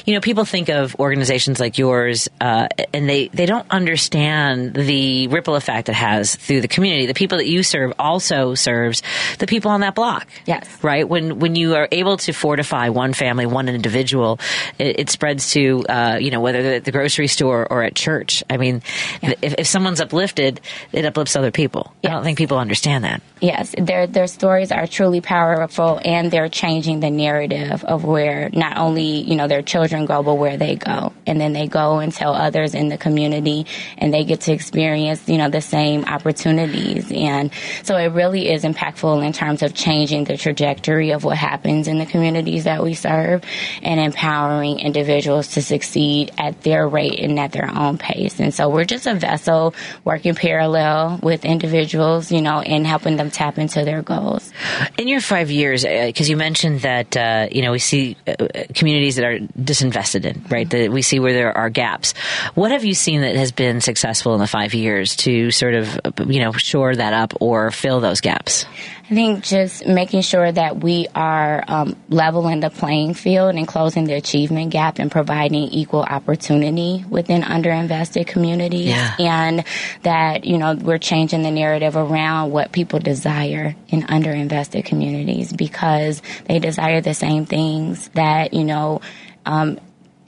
you know, people think of organizations like yours, uh, and they they don't understand the ripple effect it has through the community. The people that you serve also serves the people on that block. Yes. right. When when you are able to fortify one family, one individual, it, it spreads to uh, you know whether they're at the grocery store or at church. I mean, if, if someone's uplifted, it uplifts other people. I don't think people understand that. Yes, their their stories are truly powerful, and they're changing the narrative of where not only you know their children go, but where they go, and then they go and tell others in the community, and they get to experience you know the same opportunities, and so it really is impactful in terms of changing the trajectory of what happens in the communities that we serve, and empowering individuals to succeed at their rate and at their own pace. And so we're just a vessel working parallel with individuals, you know, and helping them tap into their goals. In your five years, uh, because you mentioned that uh, you know we see uh, communities that are disinvested in, right? That we see where there are gaps. What have you seen that has been successful in the five years to sort of uh, you know shore that up or fill those gaps? I think just making sure that we are um, leveling the playing field and closing the achievement gap and providing equal opportunity within underinvested communities. Yeah. And that, you know, we're changing the narrative around what people desire in underinvested communities because they desire the same things that, you know, um,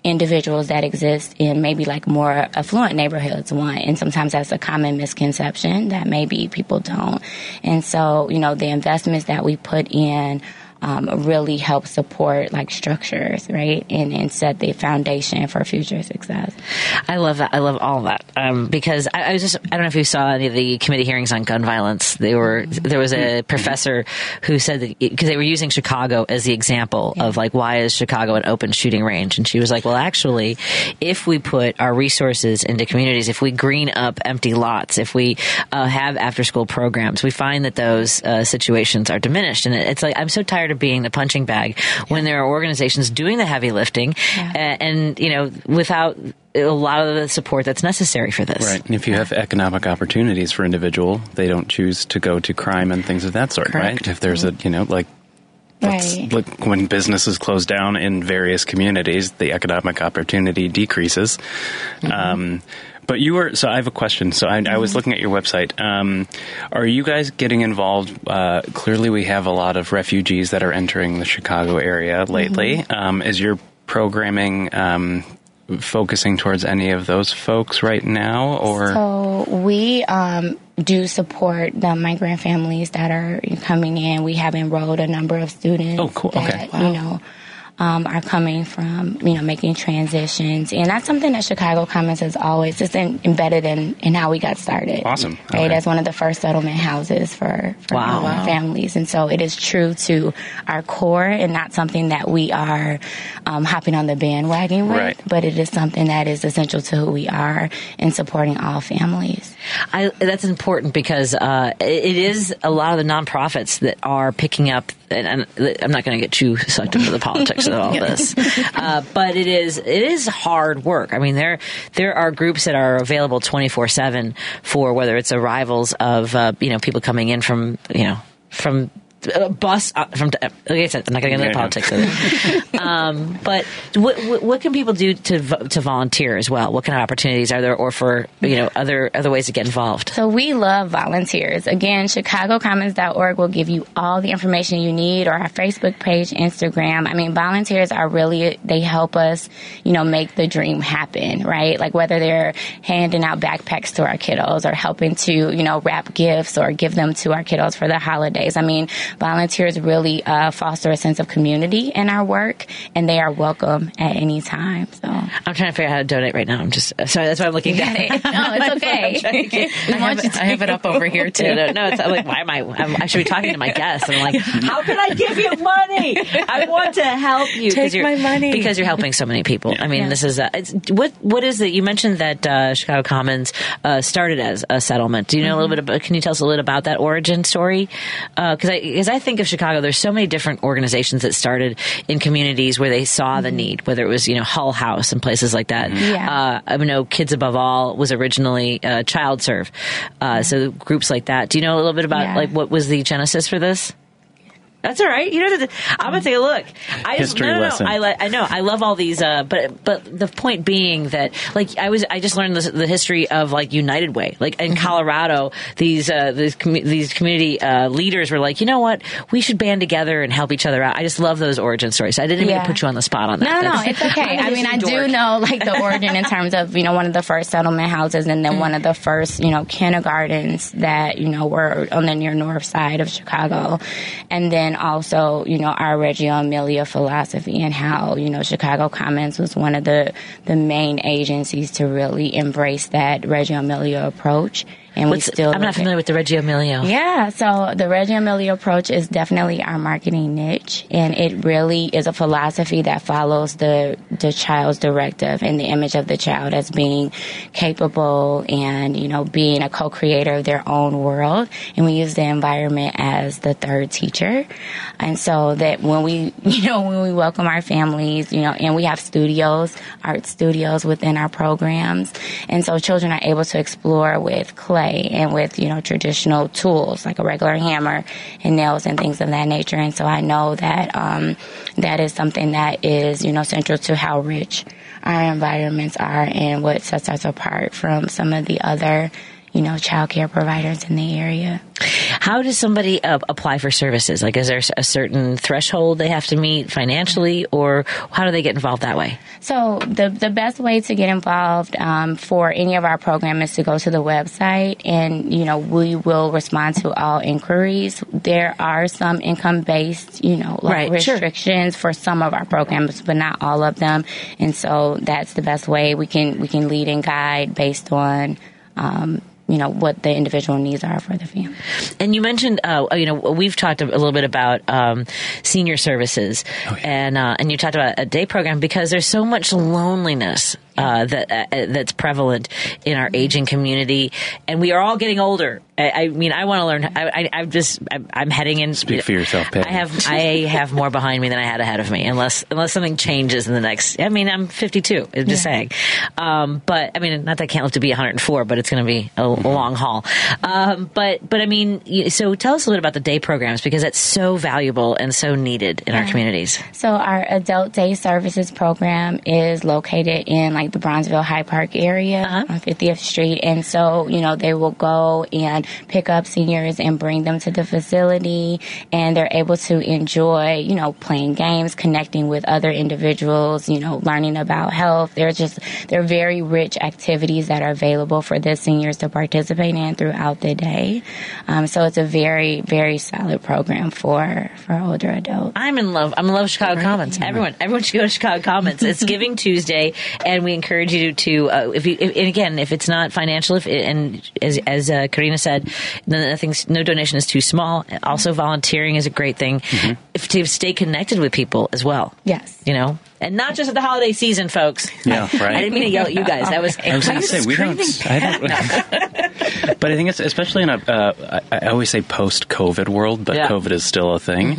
individuals that exist in maybe like more affluent neighborhoods want. And sometimes that's a common misconception that maybe people don't. And so, you know, the investments that we put in um, really help support like structures, right? And, and set the foundation for future success. I love that. I love all that um, because I, I was just. I don't know if you saw any of the committee hearings on gun violence. They were there was a professor who said that because they were using Chicago as the example of like why is Chicago an open shooting range, and she was like, well, actually, if we put our resources into communities, if we green up empty lots, if we uh, have after school programs, we find that those uh, situations are diminished, and it, it's like I'm so tired of being the punching bag when there are organizations doing the heavy lifting, uh, and you know without a lot of the support that's necessary for this. Right. And if you have economic opportunities for individual, they don't choose to go to crime and things of that sort, Correct. right? If there's a, you know, like let's- Right. like when businesses close down in various communities, the economic opportunity decreases. Um, but you were so. I have a question. So I, I was looking at your website. Um, are you guys getting involved? Uh, clearly, we have a lot of refugees that are entering the Chicago area lately. Um, is your programming um, focusing towards any of those folks right now, or So we um, do support the migrant families that are coming in. We have enrolled a number of students. Oh, cool. Okay. That, You know. Um, are coming from you know making transitions, and that's something that Chicago Commons has always just in, embedded in, in how we got started. Awesome. right? Okay. As one of the first settlement houses for, for Wow. migrant families, and so it is true to our core, and not something that we are um, hopping on the bandwagon with, Right. but it is something that is essential to who we are in supporting all families. I, that's important because uh, it it is a lot of the nonprofits that are picking up. And, and I'm not going to get too sucked into the politics of all this, uh, but it is it is hard work. I mean, there there are groups that are available 24 seven for whether it's arrivals of uh, you know people coming in from you know from. A bus uh, from. Like I said, I'm not going to get into Yeah, politics of it. um, but what, what what can people do to to volunteer as well? What kind of opportunities are there, or for you know other other ways to get involved? So we love volunteers. Again, chicagocommons.org will give you all the information you need or our Facebook page, Instagram. I mean, volunteers are really, they help us, you know, make the dream happen, right? Like whether they're handing out backpacks to our kiddos or helping to, you know, wrap gifts or give them to our kiddos for the holidays. I mean, volunteers really uh, foster a sense of community in our work, and they are welcome at any time. So I'm trying to figure out how to donate right now. I'm just sorry. That's why I'm looking down. no, it's okay. I have, it, I have it up over here too. no, no, it's I'm like, why am I? I'm, I should be talking to my guests. I'm like, how can I give you money? I want to help you. Take my money. because you're helping so many people. I mean, Yeah. this is uh, it's, what what is it? You mentioned that uh, Chicago Commons uh, started as a settlement. Do you know a little bit about? Can you tell us a little about that origin story? Because I because I think of Chicago, there's so many different organizations that started in communities where they saw the need, whether it was you know Hull House and places like that. Yeah. Uh, I know Kids Above All was originally uh, Child Serve, uh, so groups like that. Do you know a little bit about Yeah. like what was the genesis for this? That's all right. You know, I'm gonna take a look. I just, History no, no, no. lesson. I li- I know. I love all these. Uh, but but the point being that like I was I just learned this, the history of like United Way. Like in Colorado, these uh, these commu- these community uh, leaders were like, you know what, we should band together and help each other out. I just love those origin stories. I didn't mean to put you on the spot on that. No, no, That's- it's okay. I'm a I mean, I Disney do know like the origin in terms of you know one of the first settlement houses, and then one of the first you know kindergartens that you know were on the near north side of Chicago, and then also you know our Reggio Emilia philosophy and how you know Chicago Commons was one of the the main agencies to really embrace that Reggio Emilia approach, and What's, we still I'm not familiar with the Reggio Emilio. yeah, so the Reggio Emilia approach is definitely our marketing niche, and it really is a philosophy that follows the the child's directive and the image of the child as being capable and you know being a co-creator of their own world. And we use the environment as the third teacher, and so that when we you know when we welcome our families, you know, and we have studios, art studios within our programs, and so children are able to explore with clay and with you know traditional tools like a regular hammer and nails and things of that nature. And so I know that um, that is something that is you know central to how rich our environments are and what sets us apart from some of the other you know child care providers in the area. How does somebody uh, apply for services? Like, is there a certain threshold they have to meet financially, or how do they get involved that way? So the the best way to get involved um, for any of our program is to go to the website, and you know we will respond to all inquiries. There are some income based, you know, like Right, sure. restrictions for some of our programs, but not all of them. And so that's the best way we can we can lead and guide based on. Um, you know what the individual needs are for the family. And you mentioned, uh, you know, we've talked a little bit about um, senior services, and uh, and you talked about a day program because there's so much loneliness uh, that uh, that's prevalent in our aging community, and we are all getting older. I, I mean, I want to learn. I, I, I'm just, I'm, I'm heading in. Speak for yourself, Patti. I have, I have more behind me than I had ahead of me, unless unless something changes in the next. I mean, I'm 52. I'm just saying. Um, but I mean, not that I can't live to be 104, but it's going to be a, a long haul. Um, but but I mean, so tell us a little bit about the day programs because that's so valuable and so needed in our communities. So our adult day services program is located in like the Bronzeville Hyde Park area Uh-huh. on 50th Street. And so, you know, they will go and pick up seniors and bring them to the facility and they're able to enjoy, you know, playing games, connecting with other individuals, you know, learning about health. There's just, there are very rich activities that are available for the seniors to participate in throughout the day. Um, so it's a very, very solid program for, for older adults. I'm in love. I'm in love with Chicago Commons. Everyone, everyone should go to Chicago Commons. It's Giving Tuesday, and we encourage you to, uh, if you, if, and again, if it's not financial, if and as as uh, Karina said, no- nothing's, no donation is too small. Also, volunteering is a great thing. If to stay connected with people as well. Yes. you know, and not just at the holiday season, folks. Yeah, right. I didn't mean to yell at you guys. That was. I was going to say we don't. I don't but I think it's especially in a. Uh, I, I always say post-COVID world, but Yeah. COVID is still a thing.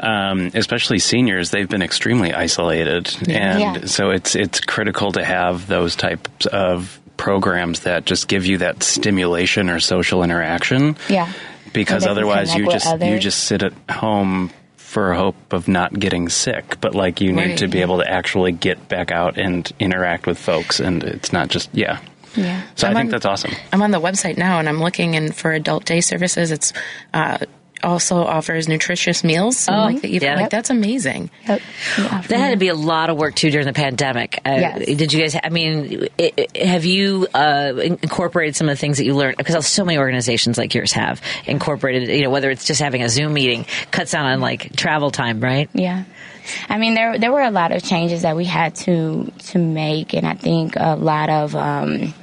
Um, especially seniors, they've been extremely isolated, and Yeah. so it's it's critical to have those types of programs that just give you that stimulation or social interaction. Yeah. Because Where they can otherwise, you just you just sit at home for hope of not getting sick but like you need Right. to be able to actually get back out and interact with folks and it's not just yeah Yeah. so i I'm think on- that's awesome I'm on the website now and I'm looking and for adult day services. It's uh, also offers nutritious meals. Oh, like, the yeah. like that's amazing. Yep. Yeah. That had to be a lot of work too during the pandemic. Uh, Yes. Did you guys? I mean, i i have you uh, incorporated some of the things that you learned? Because so many organizations like yours have incorporated. You know, whether it's just having a Zoom meeting cuts down on like travel time, right? Yeah. I mean, there there were a lot of changes that we had to to make, and I think a lot of um,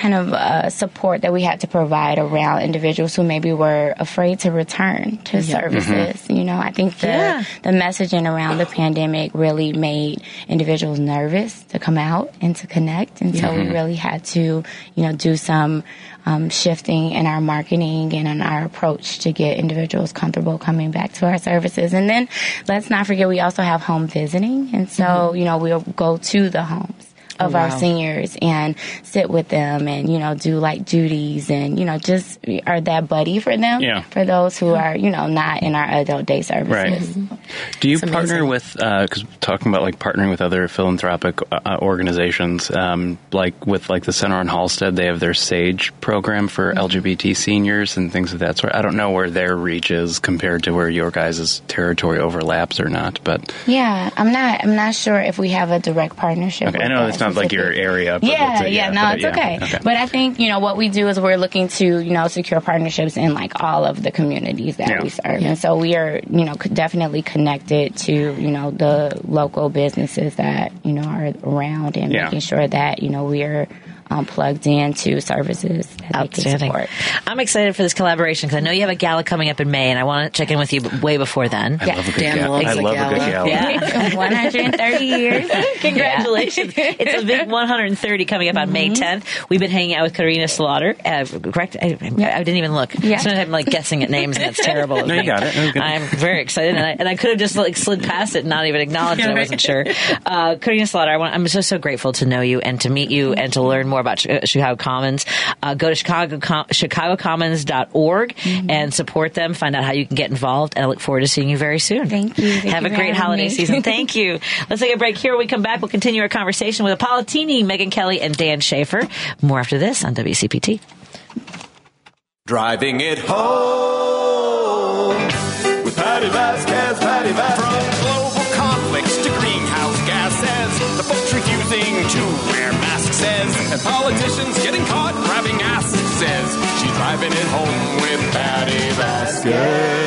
kind of uh, support that we had to provide around individuals who maybe were afraid to return to services. You know, I think the Yeah. the messaging around the pandemic really made individuals nervous to come out and to connect, and so we really had to, you know, do some. Um, shifting in our marketing and in our approach to get individuals comfortable coming back to our services. And then let's not forget we also have home visiting. And so, you know, we'll go to the homes of our seniors and sit with them and, you know, do like duties and, you know, just are that buddy for them. Yeah. For those who are, you know, not in our adult day services. Right. Do you It's partner amazing. with, because talking about like partnering with other philanthropic uh, organizations, um, like with like the Center on Halsted, they have their SAGE program for Mm-hmm. LGBT seniors and things of that sort. I don't know where their reach is compared to where your guys' territory overlaps or not, but Yeah, I'm not. I'm not sure if we have a direct partnership. okay, I know it's not like your area. But Yeah, a- yeah, no, it's yeah, okay. But I think you know what we do is we're looking to you know secure partnerships in like all of the communities that Yeah. we serve, and so we are you know definitely connected to you know the local businesses that you know are around and Yeah. making sure that you know we are um, plugged into services that they can Outstanding. support. I'm excited for this collaboration because I know you have a gala coming up in May, and I want to check in with you way before then. I love a good Dan gala. loves I a love a good gala. gala. Yeah. 130 years. Congratulations. it's a big 130 coming up on May 10th. We've been hanging out with Karina Slaughter. Uh, correct? I, I, I didn't even look. Yeah. Sometimes I'm like guessing at names and it's terrible. No, you got it. That. I'm very excited and I, and I could have just like slid past it and not even acknowledged that I wasn't sure. Uh, Karina Slaughter, I want, I'm so, so grateful to know you and to meet you and to learn more about Chicago Commons. Uh, go to Chicago, Com- chicagocommons.org and support them. Find out how you can get involved. And I look forward to seeing you very soon. Thank you. Thank Have you a great holiday me. season. Thank you. Let's take a break here. When we come back, we'll continue our conversation with Apollo Megan Kelly, and Dan Shafer. More after this on WCPT. Driving it home politicians getting caught grabbing ass says, she's driving it home with Patti Vasquez.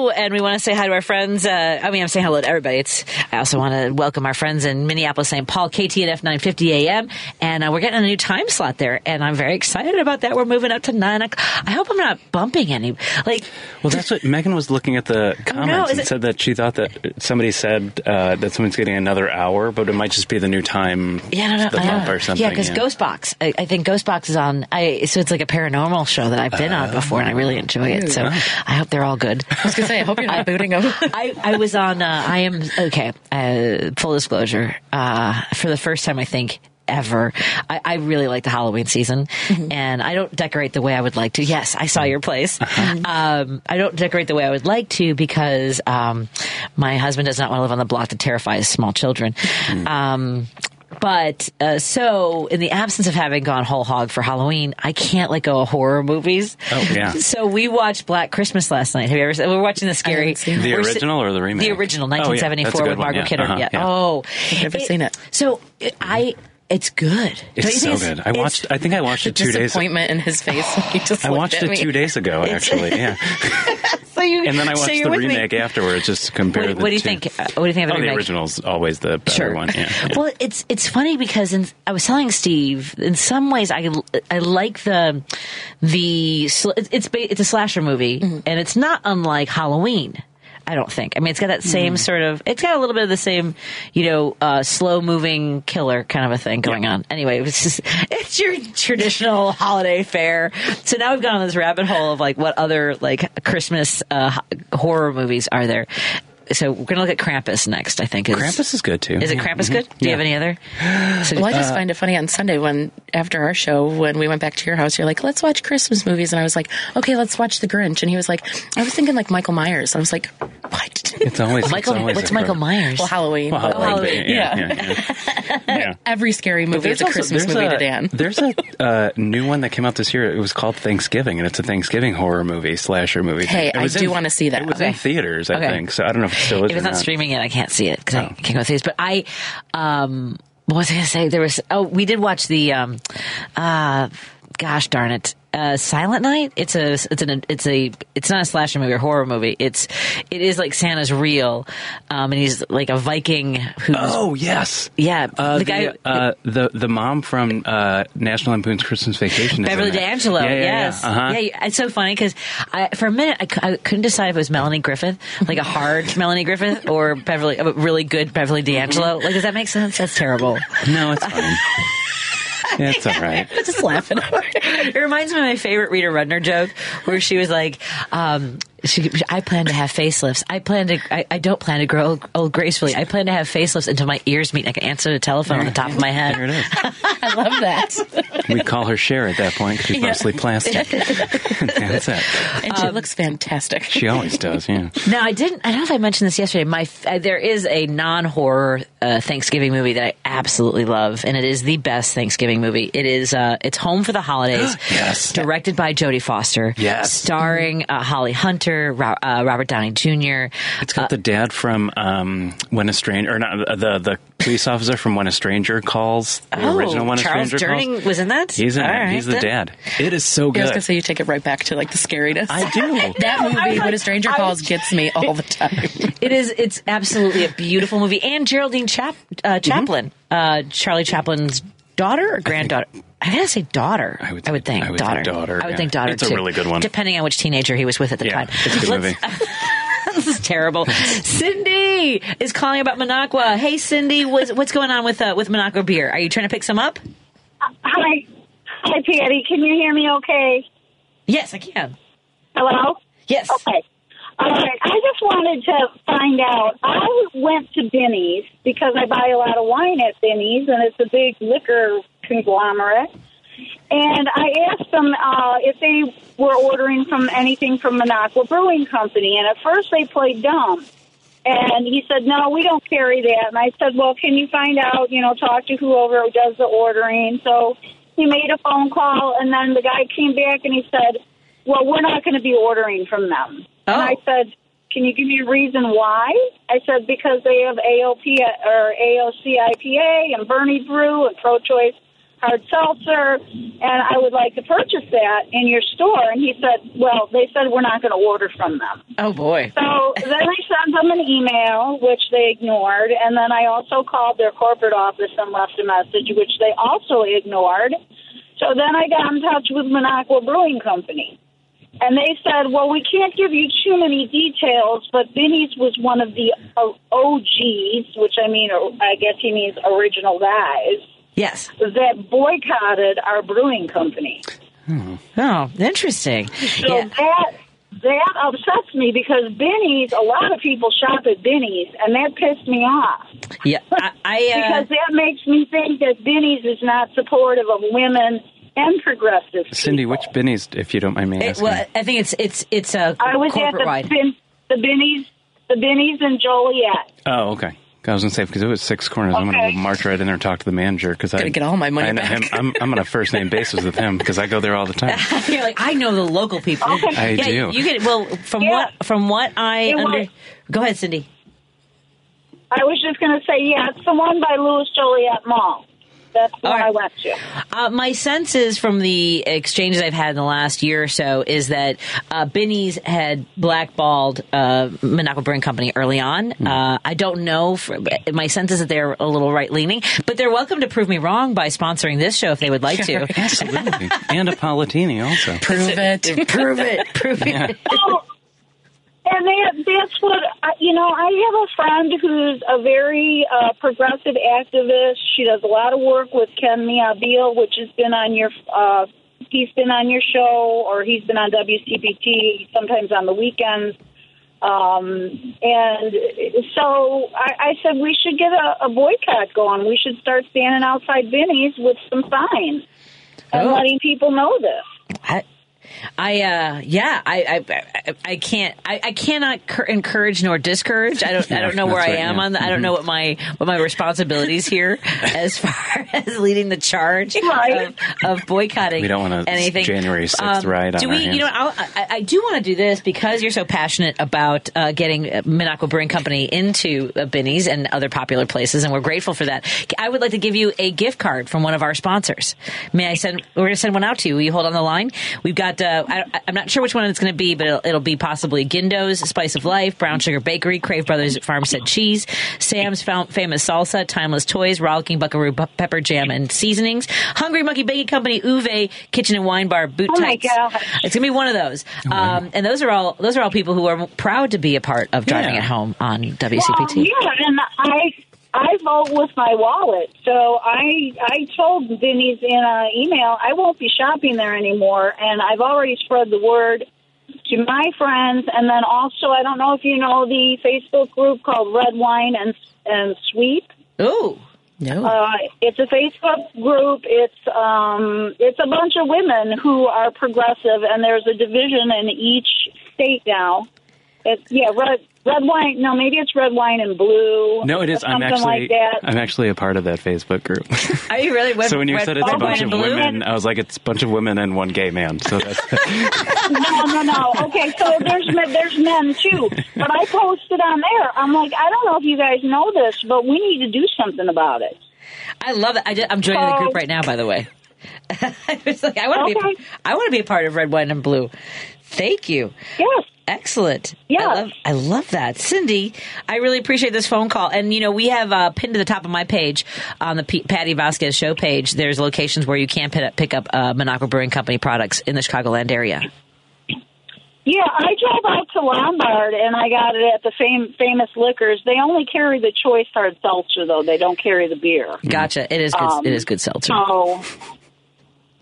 Hello, and we want to say hi to our friends. Uh, I mean, I'm saying hello to everybody. It's. I also want to welcome our friends in Minneapolis, St. Paul, KTNF 950 AM, and uh, we're getting a new time slot there, and I'm very excited about that. We're moving up to nine o'clock. I hope I'm not bumping any. Like, Well, that's what Megan was looking at the comments is and it- said that she thought that somebody said uh, that someone's getting another hour, but it might just be the new time, Yeah, no, no, the bump or something. Yeah, because Ghostbox, I, I think Ghostbox is on. I so it's like a paranormal show that I've been on before, and I really enjoy it. So I hope they're all good. I was say, I hope you're not booting them. I, I was on. Uh, I am okay. Uh, full disclosure. Uh, for the first time, I think ever. I, I really like the Halloween season, and I don't decorate the way I would like to. Yes, I saw your place. Um, I don't decorate the way I would like to because um, my husband does not want to live on the block that terrifies small children. Um, but uh, so, in the absence of having gone whole hog for Halloween, I can't let go of horror movies. Oh, yeah. So we watched Black Christmas last night. Have you ever? seen We're watching the scary. seen it. The we're si- original or the remake? The original, Oh, yeah. 1974 That's with one, Margaret yeah. Kidder. Uh-huh, yeah. yeah. Oh, I've never seen it. So it- I, it's good. It's so think good. I watched. I think I watched it two days. disappointment in his face. when He just I watched at it two days ago, actually. Yeah, So you, and then I watched you're the with me. remake afterwards just to compare What, the what do you two. think? uh, What do you think of the Oh, the remake? original's always the better one. Yeah. yeah. Well, it's it's funny because in, I was telling Steve in some ways I I like the the it's it's, it's a slasher movie Mm-hmm. and it's not unlike Halloween. I don't think. I mean, it's got that same Mm. sort of. It's got a little bit of the same, you know, uh, slow moving killer kind of a thing going on. Anyway, it was just it's your traditional holiday fare. So now we've gone on this rabbit hole of like what other like Christmas uh, horror movies are there. So we're gonna look at Krampus next. I think is Krampus is good too. is it Yeah. Krampus good? Do you have any other? So, Well, I just find it funny on Sunday when after our show when we went back to your house, you're like, "Let's watch Christmas movies," and I was like, "Okay, let's watch The Grinch," and he was like, "I was thinking like Michael Myers." I was like, "What?" It's always it's Michael, always what's Michael Myers? Well, Halloween. Well, but, like, Halloween, yeah. yeah, yeah, yeah. Yeah. Every scary movie is a also- Christmas there's movie a, to Dan. There's a uh, new one that came out this year. It was called Thanksgiving, and it's a Thanksgiving horror movie, slasher movie. Hey, I do wanna see that. It was Okay. in theaters, I Okay. think. So I don't know if it still. If it's or not streaming yet, I can't see it because I Oh. can't go through this. But I, um, what was I going to say? There was, oh, we did watch the, um, uh, gosh darn it. Uh, Violent Night. It's a, it's an, it's a, it's not a slasher movie or horror movie. It's, it is like Santa's real, um, and he's like a Viking who's, Oh yes, yeah, Uh, the the, guy, uh, the the mom from uh, National Lampoon's Christmas Vacation. Beverly. D'Angelo, Yeah, yeah, yes, Yeah, uh-huh. yeah. It's so funny because for a minute I, I couldn't decide if it was Melanie Griffith, like a hard Melanie Griffith, or Beverly, a really good Beverly D'Angelo. Like, does that make sense? That's terrible. No, it's fine. it's all right. Just laughing. It reminds me of my favorite Rita Rudner joke, where she was like, um, she, "I plan to have facelifts. I plan to. I, I don't plan to grow old, old gracefully. I plan to have facelifts until my ears meet. and I can answer the telephone on the top of my There it head." I love that. We call her Cher at that point 'cause she's mostly plastic. That's it. And she looks fantastic. She always does. Yeah. Now, I didn't. I don't know if I mentioned this yesterday. My uh, there is a non-horror uh, Thanksgiving movie that I absolutely love, and it is the best Thanksgiving movie. It is. Uh, it's Home for the Holidays. Yes. Directed by Jodie Foster. Yes. Starring uh, Holly Hunter, Ro- uh, Robert Downey Jr. It's got the dad from um, When a Stranger, or not the the police officer from When a Stranger Calls. The Oh, original When a Charles Stranger Durning Calls. was in that. He's in it. right, He's the then. dad. It is so good. I was gonna say you take it right back to like the scariness. I do. that movie, When a Stranger Calls, gets me all the time. It is. It's absolutely a beautiful movie, and Geraldine Chap- uh, Chaplin, uh, Charlie Chaplin's daughter or granddaughter. I, gotta say daughter. I would- think I would daughter. think daughter, I would yeah. think daughter. It's a really good one. depending on which teenager he was with at the Yeah, time. it's a good Let's- movie. this is terrible. Cindy is calling about Minocqua. Hey, Cindy, what's, what's going on with uh, with Minocqua beer? Are you trying to pick some up? Hi. Hi, Patti. Can you hear me okay? Yes, I can. Hello? Yes. Okay. All right. I just wanted to find out. I went to Binny's because I buy a lot of wine at Binny's, and it's a big liquor conglomerate. And I asked them uh, if they were ordering from anything from Minocqua Brewing Company, and at first they played dumb. And he said, no, we don't carry that. And I said, well, can you find out, you know, talk to whoever does the ordering. So he made a phone call, and then the guy came back and he said, well, we're not going to be ordering from them. Oh. And I said, can you give me a reason why? I said, because they have AOP or AOC IPA and Bernie Brew and Pro Choice Hard Seltzer, and I would like to purchase that in your store. And he said, well, they said we're not going to order from them. Oh boy. So then I sent them an email, which they ignored, and then I also called their corporate office and left a message, which they also ignored. So then I got in touch with Minocqua Brewing Company. And they said, well, we can't give you too many details, but Binny's was one of the uh, OGs, which I mean, I guess he means original guys, Yes. that boycotted our brewing company. Oh, interesting. So Yeah. that that upsets me because Binny's. A lot of people shop at Binny's, and that pissed me off Yeah. I, I uh, because that makes me think that Binny's is not supportive of women and progressive. Cindy, people. which Binny's, if you don't mind me it, asking? well, I think it's it's it's a I was at the wide. ben, the Binny's the Binny's in Joliet. oh, okay. I was gonna say because it was six corners. I'm gonna Okay. march right in there and talk to the manager because I Gotta get all my money I know back. him. I'm, I'm on a first name basis with him because I go there all the time. You're like, I know the local people. Okay. I yeah, do. You get well from Yeah. what from what I It under. was- Go ahead, Cindy. I was just going to say, yeah, it's the one by Louis Joliet Mall. That's the All one right. I went to. Uh, my sense is from the exchanges I've had in the last year or so is that uh, Binny's had blackballed uh, Minocqua Brewing Company early on. Uh, I don't know. For, my sense is that they're a little right leaning, but they're welcome to prove me wrong by sponsoring this show if they would like to. Absolutely, and Apolitini also. Prove it. prove it. Prove it. Oh, and that, that's what I- you know. I have a friend who's a very uh, progressive activist. She does a lot of work with Ken Miabil, which has been on your. Uh, he's been on your show, or he's been on WCPT sometimes on the weekends. Um, and so I, I said we should get a, a boycott going. We should start standing outside Binny's with some signs and Oh. letting people know this. I, I uh yeah I I I, I can't I, I cannot cur- encourage nor discourage. I don't I don't know where that's I am yeah. on the, I don't know what my what my responsibilities here as far as leading the charge Right. of, of boycotting. We don't want a anything. January 6th right Do on we? our You know. I'll, I, I do want to do this because you're so passionate about uh, getting Minocqua Brewing Company into uh, Binny's and other popular places, and we're grateful for that. I would like to give you a gift card from one of our sponsors. May I send? We're going to send one out to you. Will you hold on the line? We've got. Uh, I, I'm not sure which one it's going to be, but it'll, it'll be possibly Gindo's Spice of Life, Brown Sugar Bakery, Crave Brothers Farmstead Cheese, Sam's Fam- Famous Salsa, Timeless Toys, Rollicking Buckaroo Bu- Pepper Jam and Seasonings, Hungry Monkey Baking Company, Uve Kitchen and Wine Bar, Boot Oh my Tights. gosh. It's gonna be one of those, um, and those are all those are all people who are proud to be a part of driving Yeah. at home on Well, WCPT. yeah, and I I vote with my wallet. So I I told Binny's in an email I won't be shopping there anymore, and I've already spread the word to my friends, and then also I don't know if you know the Facebook group called Red Wine and and Sweep. Ooh, No. Uh, it's a Facebook group. It's um, it's a bunch of women who are progressive, and there's a division in each state now. It's yeah, red red wine. No, maybe it's red wine and blue. No, it is. I'm something actually like that. I'm actually a part of that Facebook group. are you really? Red, so when you red- said it's a bunch of women, I was like, it's a bunch of women and one gay man. So that's no, no, no. Okay, so there's men- there's men too, but I posted on there. I'm like, I don't know if you guys know this, but we need to do something about it. I love it. I just, I'm joining the group right now. By the way, I was like, I want to Okay. be. I want to be a part of red, wine, and blue. Thank you. Yes. Excellent. Yeah. I love, I love that. Cindy, I really appreciate this phone call. And, you know, we have uh, pinned to the top of my page on the P- Patti Vasquez show page, there's locations where you can pick up, pick up uh, Minocqua Brewing Company products in the Chicagoland area. Yeah, I drove out to Lombard and I got it at the fam- famous liquors. They only carry the choice hard seltzer, though. They don't carry the beer. Gotcha. It is good. Um, it is good seltzer. So,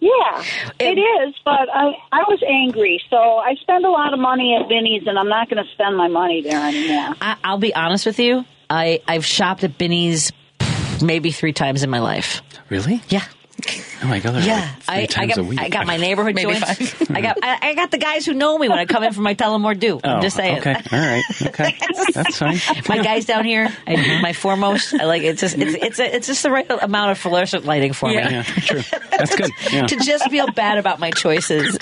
yeah, it is. But I, I was angry, so I spend a lot of money at Binny's, and I'm not going to spend my money there anymore. I, I'll be honest with you. I, I've shopped at Binny's maybe three times in my life. really. Yeah. Oh my god, Yeah, like three I, I got a week. I got my neighborhood Maybe joints. five. I got I, I got the guys who know me when I come in for my Tullamore Dew. I'm Oh, just saying. Okay, all right, okay, that's fine. my guys down here, I, uh-huh. my foremost, I like it's just it's it's a, it's just the right amount of fluorescent lighting for Yeah. me Yeah, true. That's good. Yeah. to just feel bad about my choices.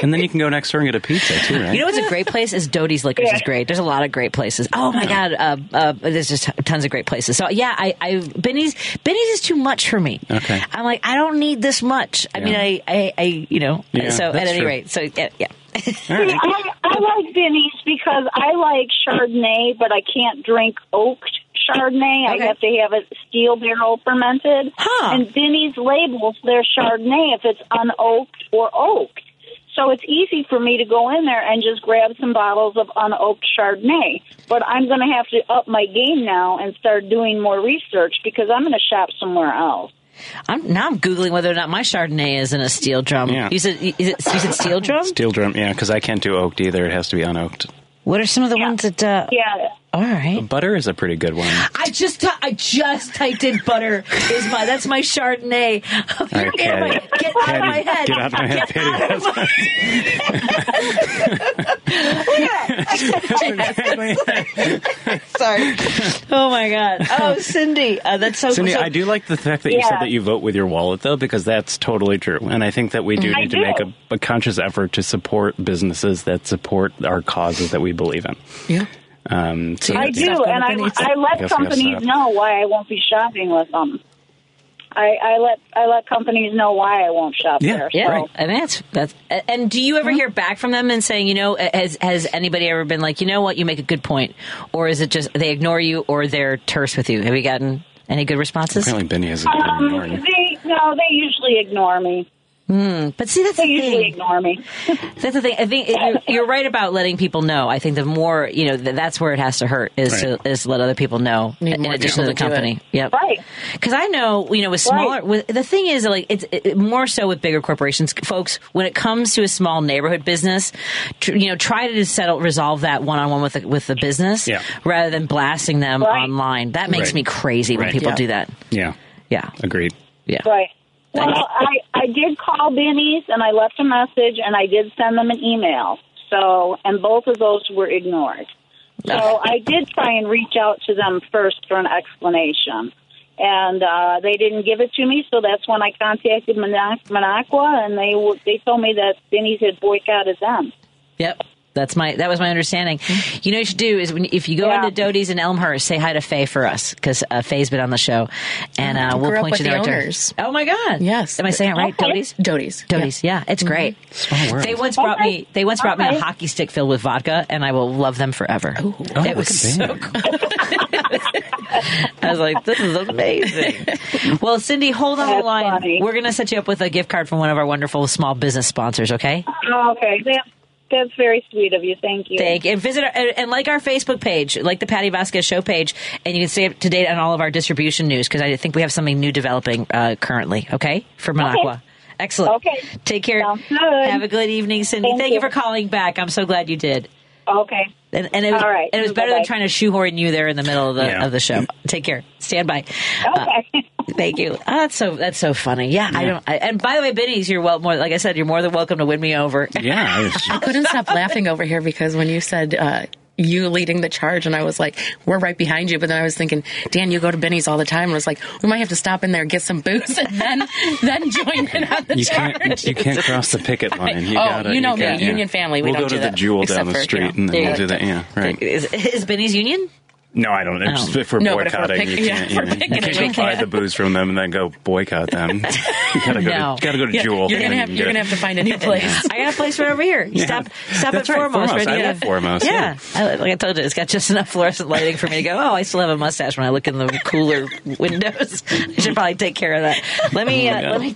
And then you can go next door and get a pizza too, right? You know what's a great place is Doty's Liquors is great. There's a lot of great places. Oh my god, uh, uh, there's just tons of great places. So yeah, I, I Binny's Binny's is too much for me. Okay. I'm like I don't need this much. I mean, I, I, I you know. Yeah, so at any true. rate, so yeah. yeah. All See, right. I, I like Binny's because I like Chardonnay, but I can't drink oaked Chardonnay. Okay. I have to have it steel barrel fermented. Huh. And Binny's labels their Chardonnay if it's unoaked or oaked. So it's easy for me to go in there and just grab some bottles of unoaked Chardonnay. But I'm going to have to up my game now and start doing more research because I'm going to shop somewhere else. I'm now I'm googling whether or not my Chardonnay is in a steel drum. Yeah. You said is it, you said steel drum? Steel drum, yeah, because I can't do oaked either. It has to be unoaked. What are some of the ones that? Uh, Yeah. All right. Butter is a pretty good one. I just t- I just typed in butter is my that's my Chardonnay. All right, get, my, get out of my head. Get out of my head, Get out of my- Sorry. Oh my god. Oh, Cindy, uh, that's so. Cindy, so I do like the fact that you Yeah. said that you vote with your wallet, though, because that's totally true. And I think that we do I need to do. make a, a conscious effort to support businesses that support our causes that we believe in. Yeah. Um, so I do, and I. I let Guess companies stuff. know why I won't be shopping with them. I, I let I let companies know why I won't shop Yeah, there. Yeah, So. and that's that's. And do you ever hear back from them and saying, you know, has has anybody ever been like, you know what, you make a good point, or is it just they ignore you or they're terse with you? Have you gotten any good responses? apparently Binny has a good Um, they no, they usually ignore me. Hmm. But see, that's They the usually thing. ignore me. That's the thing. I think you're, you're right about letting people know. I think the more you know, th- that's where it has to hurt is Right. to is to let other people know. Need in addition to the people to company. Yep. Right. Because I know, you know, with smaller, Right. with, the thing is, like, it's it, more so with bigger corporations, folks. When it comes to a small neighborhood business, tr- you know, try to settle, resolve that one on one with the, with the business, Yeah. rather than blasting them Right. online. That makes Right. me crazy when people Yeah. do that. Yeah, Yeah, agreed. yeah. Right. Well, I, I did call Binny's and I left a message and I did send them an email. So, and both of those were ignored. So I did try and reach out to them first for an explanation. And uh, they didn't give it to me, so that's when I contacted Monac- Minocqua, and they w- they told me that Binny's had boycotted them. Yep. That's my that was my understanding. You know what you should do is when, if you go Yeah. into Doty's in Elmhurst, say hi to Faye for us because uh, Faye's been on the show, and uh, we'll point you in the the owners. Oh my God! Yes. am I saying it right? Okay. Doty's. Doty's. Doty's, yeah, it's great. world. They once brought me. They once brought me a hockey stick filled with vodka, and I will love them forever. Oh, it was so cool. I was like, "This is amazing." well, Cindy, hold on the line. funny. We're going to set you up with a gift card from one of our wonderful small business sponsors. Okay? Oh, okay, that, that's very sweet of you. Thank you. Thank and visit our, and, and like our Facebook page, like the Patti Vasquez Show page, and you can stay up to date on all of our distribution news because I think we have something new developing uh, currently. Okay, for Minocqua. Excellent. Okay. Take care. Good. Have a good evening, Cindy. Thank Thank, you. you. for calling back. I'm so glad you did. Okay. And, and it was, All right. and it was better than Bye-bye. trying to shoehorn you there in the middle of the Yeah. of the show. Take care. Stand by. Uh, Okay. Thank you. Oh, that's so that's so funny. Yeah, I don't. I, and by the way, Binny's, you're well more. Like I said, you're more than welcome to win me over. Yeah, I was- I couldn't stop laughing over here because when you said uh, you leading the charge, and I was like, "We're right behind you," but then I was thinking, "Dan, you go to Binny's all the time," and I was like, "We might have to stop in there get some booze and then then join in on the you charge." can't you can't cross the picket line. You Oh, gotta, you know me, can't- Union family, we we'll don't go do to the that, jewel down the for, you street, know, and then we'll do that. Yeah, right. Is, is Binny's Union? No, I don't. It's Oh. if we're No, but if we're boycotting, pick- you can't. if we're you, know, you can't go buy the booze from them and then go boycott them. you gotta go. No. To, gotta go to Yeah, Jewel. You're gonna have you're gonna have to find a new place. I got a place right over here. You Yeah. Stop, stop That's at right, Foremost. Foremost. right I there. love Foremost, Yeah, I, like I told you, it's got just enough fluorescent lighting for me to go. Oh, I still have a mustache when I look in the cooler windows. I should probably take care of that. Let me Oh, uh, let me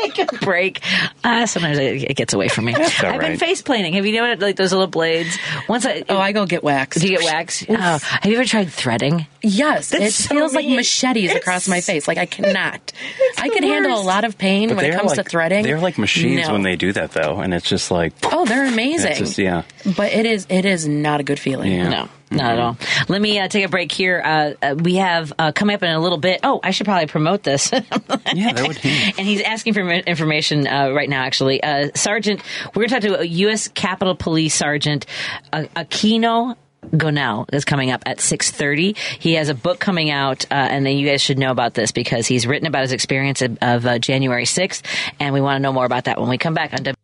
take a break. Uh, sometimes it, it gets away from me. all I've been face planing. Have you known like those little blades? Once I Oh, I go get waxed. do you get wax? Oh, have you ever tried threading? Yes, it so feels like machetes It's- across my face. Like I cannot. I the can handle a lot of pain But when it comes like, to threading. They're like machines No. when they do that, though, and it's just like. Oh, they're amazing. Just, yeah. But it is it is not a good feeling. Yeah. No, not at all. Let me uh, take a break here. Uh, uh, we have uh, coming up in a little bit. Oh, I should probably promote this. Yeah, that would. Be. and he's asking for information uh, right now. Actually, uh, Sergeant, we're going to talk to a U.S. Capitol Police Sergeant uh, Aquino. Gonell is coming up at 6.30. He has a book coming out, uh, and then you guys should know about this because he's written about his experience of, of uh, January 6th, and we want to know more about that when we come back on W.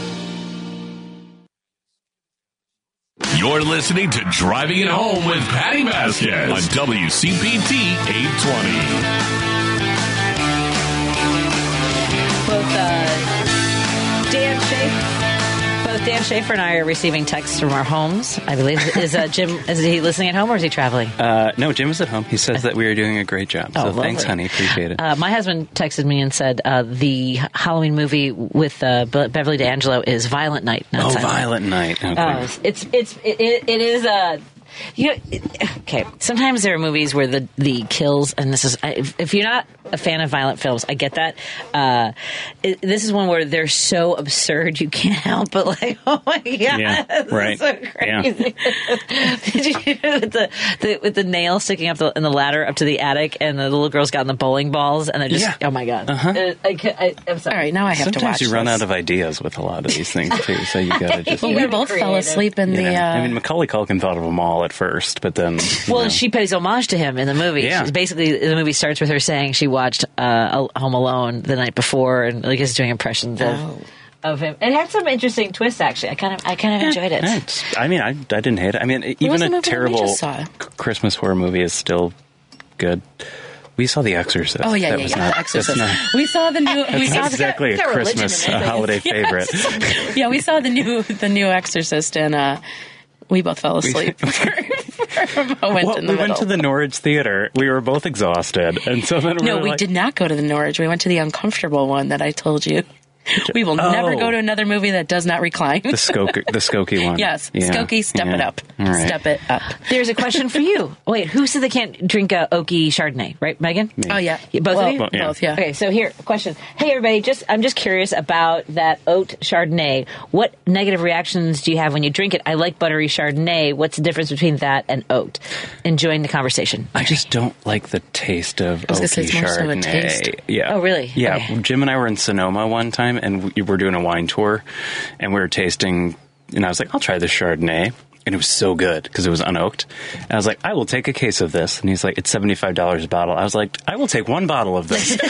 You're listening to Driving It Home with Patti Vasquez on WCPT 820. both uh, Dan Shafer, both Dan Shafer and I are receiving texts from our homes. I believe is uh, Jim. Is he listening at home or is he traveling? Uh, no, Jim is at home. He says that we are doing a great job. So Oh, thanks, honey. Appreciate it. Uh, my husband texted me and said uh, the Halloween movie with uh, Beverly D'Angelo is Violent Night. not oh, Silent Violent Night. Okay. Uh, it's it's it, it, is uh you know, okay. Sometimes there are movies where the the kills, and this is if, if you're not a fan of violent films, I get that. Uh, it, this is one where they're so absurd you can't help but like, oh my god, Yeah, this is right. so crazy. Did you with the, the with the nail sticking up the, in the ladder up to the attic, and the little girl's in the bowling balls, and they're just Yeah. oh my god. Uh-huh. Uh, I, ca- I, am sorry. All right, now I have to Sometimes watch. you run this. out of ideas with a lot of these things too, so you gotta just. well, we gotta be both fell asleep in the. Yeah. Uh, I mean, Macaulay Culkin thought of them all at first, but then. Well, know. she pays homage to him in the movie. Yeah. She's basically, the movie starts with her saying she watched uh, Home Alone the night before, and like is doing impressions of, Oh. of him. It had some interesting twists. Actually, I kind of, I kind of enjoyed it. Yeah, I mean, I, I didn't hate it. I mean, was even a movie that we terrible just saw? c- Christmas horror movie is still good. We saw The Exorcist. Oh yeah, That yeah, was yeah. Not, The Exorcist. Not, we saw the new. we that's saw not the, exactly a Christmas in it. uh, holiday favorite. yeah, we saw the new the new Exorcist, and uh, we both fell asleep for, a moment Well, in the we middle. went to the Norridge Theater. We were both exhausted, and so then we no, we like, did not go to the Norridge. We went to the uncomfortable one that I told you. We will never Oh. go to another movie that does not recline. The Skokie, the Skokie one. yes, Yeah, Skokie, step it up. All right. Step it up. There's a question for you. Wait, who said they can't drink uh, a Okie Chardonnay? Right, Megan? Oh yeah, Both well, of you? Well, yeah. Both, yeah. Okay, so here, question. Hey, everybody, just I'm just curious about that oat Chardonnay. What negative reactions do you have when you drink it? I like buttery Chardonnay. What's the difference between that and oat? Enjoying the conversation. I just don't like the taste of was gonna say oaky it's more so a Chardonnay. taste. Yeah. Oh, really? Yeah. Okay. Jim and I were in Sonoma one time, and we were doing a wine tour, and we were tasting. And I was like, "I'll try this Chardonnay," and it was so good because it was unoaked. And I was like, "I will take a case of this," and he's like, "It's seventy five dollars a bottle." I was like, "I will take one bottle of this."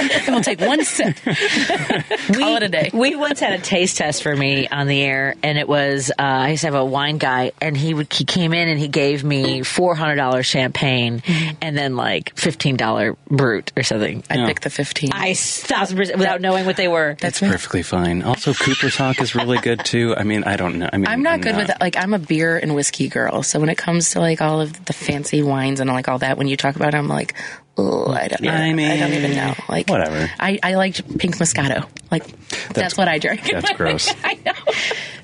It will take one sip. Call it a day. We once had a taste test for me on the air, and it was uh, I used to have a wine guy, and he would, he came in and he gave me four hundred dollars champagne, and then like fifteen dollar brut or something. I'd Yeah. pick the fifteen. I thousand percent without knowing what they were. That's It's perfectly fine. Also, Cooper's Hawk is really good too. I mean, I don't know. I mean, I'm not good with like I'm a beer and whiskey girl. So when it comes to like all of the fancy wines and like all that, when you talk about it, I'm like, oh, I don't. I I, mean, don't even know. Like whatever. I I liked pink Moscato. Like that's, what I drink. That's gross. I know.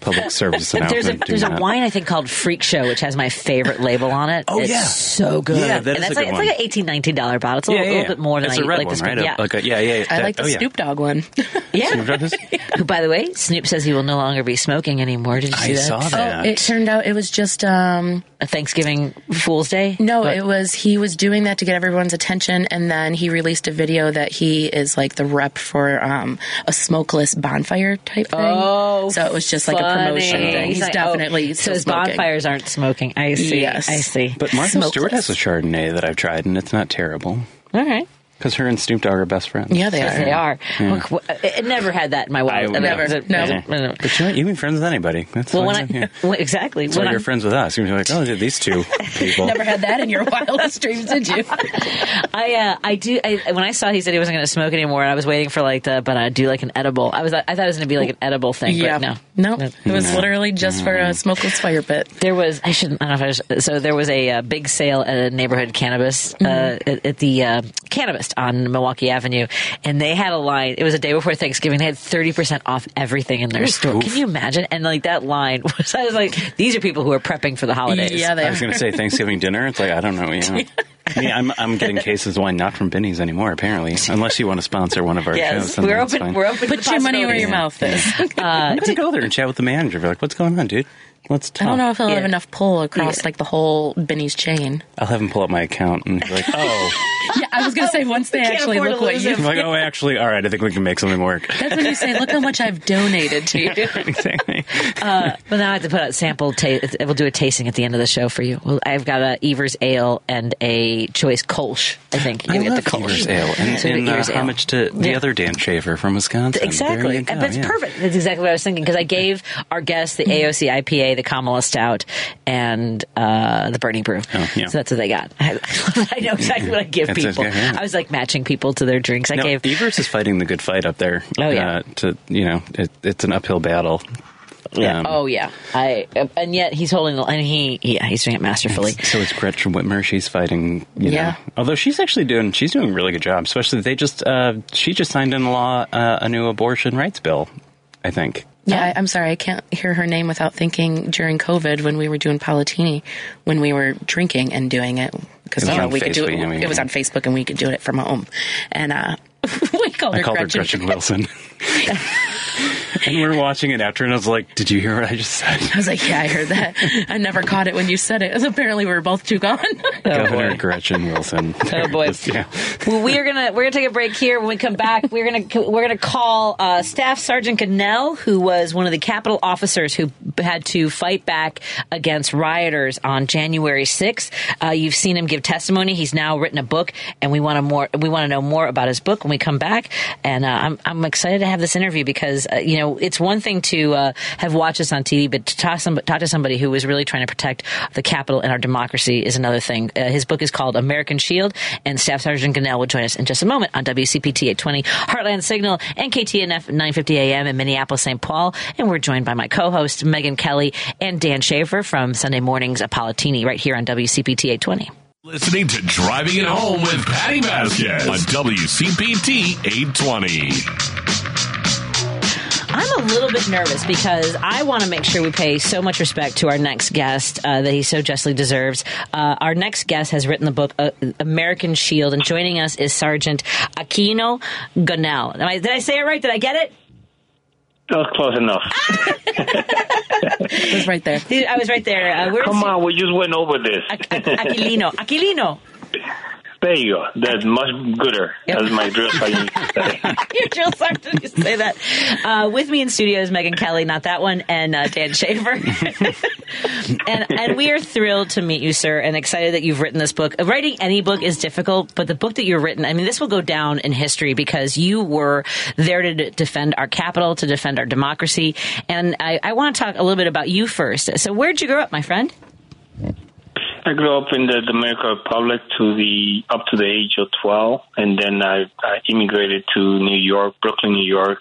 Public service There's a there's a wine I think called Freak Show, which has my favorite label on it. Oh, it's yeah. so good. Yeah, that and is that's a like good it's one. like an 18 19 dollar bottle. It's a Yeah, little, yeah, little bit more than it's I a red like one, this. right? Yeah, Like a, yeah, yeah. I that- like the oh, yeah. Snoop Dogg one. yeah. Snoop Dogg is- Who, by the way, Snoop says he will no longer be smoking anymore. Did you see I that? I saw that. Oh, it turned out it was just um A Thanksgiving Fool's Day. no, But- it was he was doing that to get everyone's attention, and then he released a video that he is like the rep for um, a smokeless bonfire type thing. Oh, so it was just like a promotion thing. He's, like, definitely oh, so his smoking. bonfires aren't smoking. I see. Yes. I see. But Martha Smokeless. Stewart has a Chardonnay that I've tried, and it's not terrible. All right. Because her and Snoop Dogg are best friends. Yeah, they Yes, are. they are. Look, w- I I never had that in my I wild. would Never. was it- No. was it- was it- But you know, what? you can be friends with anybody. That's Well, when I yeah. well, exactly That's why when you're I, friends with us. You're like, oh, these two people. Never had that in your wildest dreams, did you? I uh, I do I, when I saw he said he wasn't going to smoke anymore, and I was waiting for like the but I do like an edible. I was I thought it was going to be like an edible thing, yeah. but no. no, it was literally just for a smokeless fire pit. There was I shouldn't I don't know if I was, so there was a uh, big sale at a neighborhood cannabis uh, at, at the uh, cannabis on Milwaukee Avenue, and they had a line. It was a day before Thanksgiving. They had thirty percent off everything in their store. Can you imagine? And like that line was, I was like, these are people who are prepping for the holidays. Yeah, they I was going to say Thanksgiving dinner. It's like, I don't know. Yeah. Yeah, I'm, I'm getting cases of wine not from Binny's anymore, apparently. Unless you want to sponsor one of our Yes, shows. then we're open. We're open. Put to your money where your possibilities. mouth is. I'm going to go there and chat with the manager. Be like, what's going on, dude? Let's talk. I don't know if he'll have enough pull across Yeah. like the whole Binny's chain. I'll have him pull up my account and be like, oh. Yeah, I was gonna say once they actually look what you. him. I'm like, oh, actually, all right, I think we can make something work. That's when you say, "Look how much I've donated to you." exactly. Uh, well, now I have to put out sample. Ta- we'll do a tasting at the end of the show for you. Well, I've got a Evers Ale and a Choice Kolsch. I think I you love get the Kolsch. Evers Ale. And, So the and uh, Evers Ale. homage to the Yeah. other Dan Shafer from Wisconsin. Exactly, you go, but it's yeah. perfect. That's exactly what I was thinking because I gave our guests the AOC IPA, the Kamala Stout, and uh, the Bernie Brew. Oh, yeah. So that's what they got. I, I know exactly what I give That's people. okay, yeah. I was like matching people to their drinks. I No, gave. Evers is fighting the good fight up there. Oh, yeah. Uh, to you know, it, it's an uphill battle. Yeah. Um, oh yeah. I and yet he's holding the and he yeah he's doing it masterfully. So it's Gretchen Whitmer. She's fighting. You Yeah. Know, although she's actually doing, she's doing a really good job. Especially they just, uh, she just signed into law uh, a new abortion rights bill. I think. Yeah, I, I'm sorry, I can't hear her name without thinking during COVID when we were doing Apolitini, when we were drinking and doing it because you know on we could do it. It was on Facebook and we could do it from home, and uh, we called I her called Gretchen. her Gretchen Wilson. and we're watching it after, and I was like, "Did you hear what I just said?" I was like, yeah, I heard that. I never caught it when you said it. 'cause apparently we were both too gone. Governor Gretchen Wilson. Oh boy. yeah. Well, we are gonna we're gonna take a break here. When we come back, we're gonna we're gonna call uh, Staff Sergeant Gonell, who was one of the Capitol officers who had to fight back against rioters on January sixth. Uh, you've seen him give testimony. He's now written a book, and we want to more we want to know more about his book when we come back. And uh, I'm I'm excited to have this interview because uh, you know it's one thing to uh, have watched this on TV, but to talk, some, talk to somebody who was really trying to protect the capital and our democracy is another thing. Uh, his book is called American Shield, and Staff Sergeant Gonell will join us in just a moment on WCPT 820, Heartland Signal, and KTNF 950 AM in Minneapolis, St. Paul. And we're joined by my co-host Megan Kelly and Dan Shafer from Sunday Mornings Apolitini right here on WCPT 820. Listening to Driving It Home with Patti Vasquez on WCPT 820. I'm a little bit nervous because I want to make sure we pay so much respect to our next guest uh, that he so justly deserves. Uh, our next guest has written the book uh, American Shield, and joining us is Sergeant Aquino Gonell. Did I say it right? Did I get it? That was close enough. it was right there. I was right there. Uh, Come on, we just went over this. Aquilino. Aquilino. There you go. That's much gooder, as my drill sergeant used to say. Your drill sergeant used to say that. Uh, with me in studio is Megan Kelly, not that one, and uh, Dan Shafer. and and we are thrilled to meet you, sir, and excited that you've written this book. Writing any book is difficult, but the book that you've written, I mean, this will go down in history because you were there to d- defend our capital, to defend our democracy. And I, I want to talk a little bit about you first. So, where'd you grow up, my friend? I grew up in the Dominican Republic to the up to the age of twelve, and then I, I immigrated to New York, Brooklyn, New York,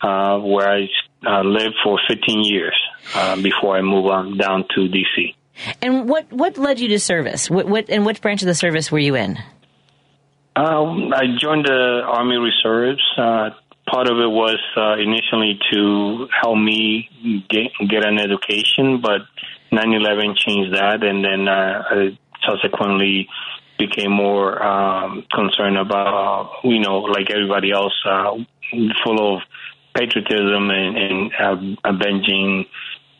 uh, where I uh, lived for 15 years uh, before I moved on down to DC. And what, what led you to service? What, what and which branch of the service were you in? Um, I joined the Army Reserves. Uh, part of it was uh, initially to help me get, get an education, but 9/11 changed that, and then uh, I subsequently became more um, concerned about, you know, like everybody else, uh, full of patriotism and, and uh, avenging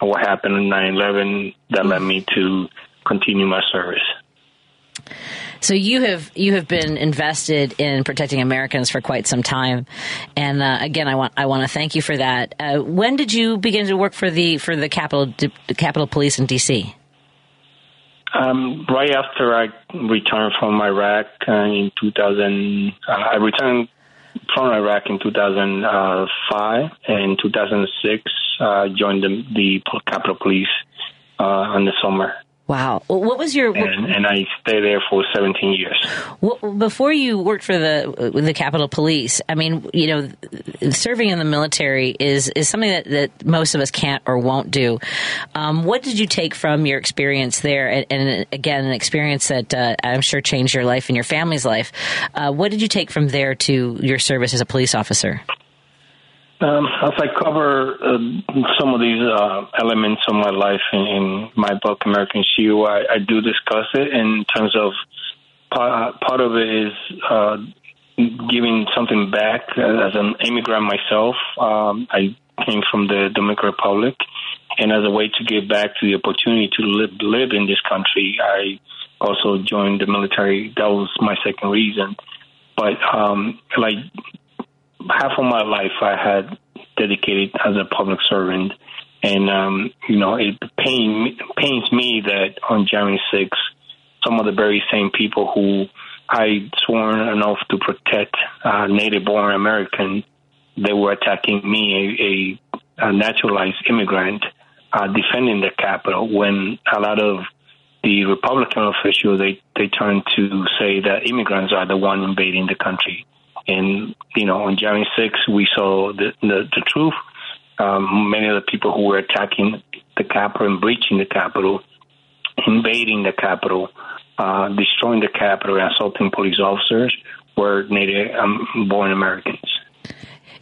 what happened in 9/11. That led me to continue my service. So you have you have been invested in protecting Americans for quite some time, and uh, again, I want I want to thank you for that. Uh, when did you begin to work for the for the Capitol the Capitol Police in D.C.? Um, right after I returned from Iraq uh, in 2000, uh, I returned from Iraq in 2005 and in 2006 uh, joined the, the Capitol Police uh, in the summer. Wow. What was your and, and I stayed there for 17 years. Before you worked for the the Capitol Police, I mean, you know, serving in the military is is something that, that most of us can't or won't do. Um, what did you take from your experience there? And, and again, an experience that uh, I'm sure changed your life and your family's life. Uh, what did you take from there to your service as a police officer? Um, as I cover uh, some of these uh, elements of my life in, in my book, American Shield, I, I do discuss it in terms of part, part of it is uh, giving something back. As an immigrant myself, um, I came from the Dominican Republic, and as a way to give back to the opportunity to live, live in this country, I also joined the military. That was my second reason. But um, like half of my life I had dedicated as a public servant, and um, you know it pain, pains me that on January 6th, some of the very same people who I sworn an oath to protect, uh, native-born American, they were attacking me, a, a, a naturalized immigrant, uh, defending the Capitol when a lot of the Republican officials they they turned to say that immigrants are the one invading the country. And, you know, on January 6th, we saw the, the, the truth. Um, many of the people who were attacking the Capitol and breaching the Capitol, invading the Capitol, uh, destroying the Capitol, and assaulting police officers were native um, born Americans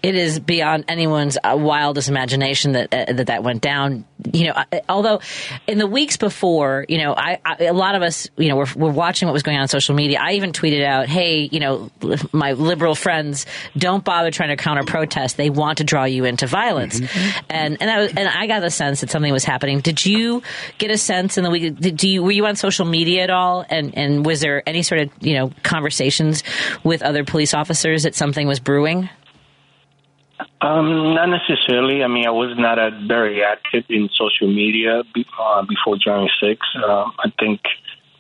it is beyond anyone's uh, wildest imagination that uh, that that went down. You know, although in the weeks before, you know, I, I a lot of us, you know, were, were watching what was going on on social media. I even tweeted out, "Hey, you know, my liberal friends, don't bother trying to counter protest. They want to draw you into violence." Mm-hmm. And and I was, and I got the sense that something was happening. Did you get a sense in the week? Did, do you were you on social media at all? And and was there any sort of you know conversations with other police officers that something was brewing? Um, not necessarily. I mean, I was not very active in social media uh, before January 6th. Uh, I think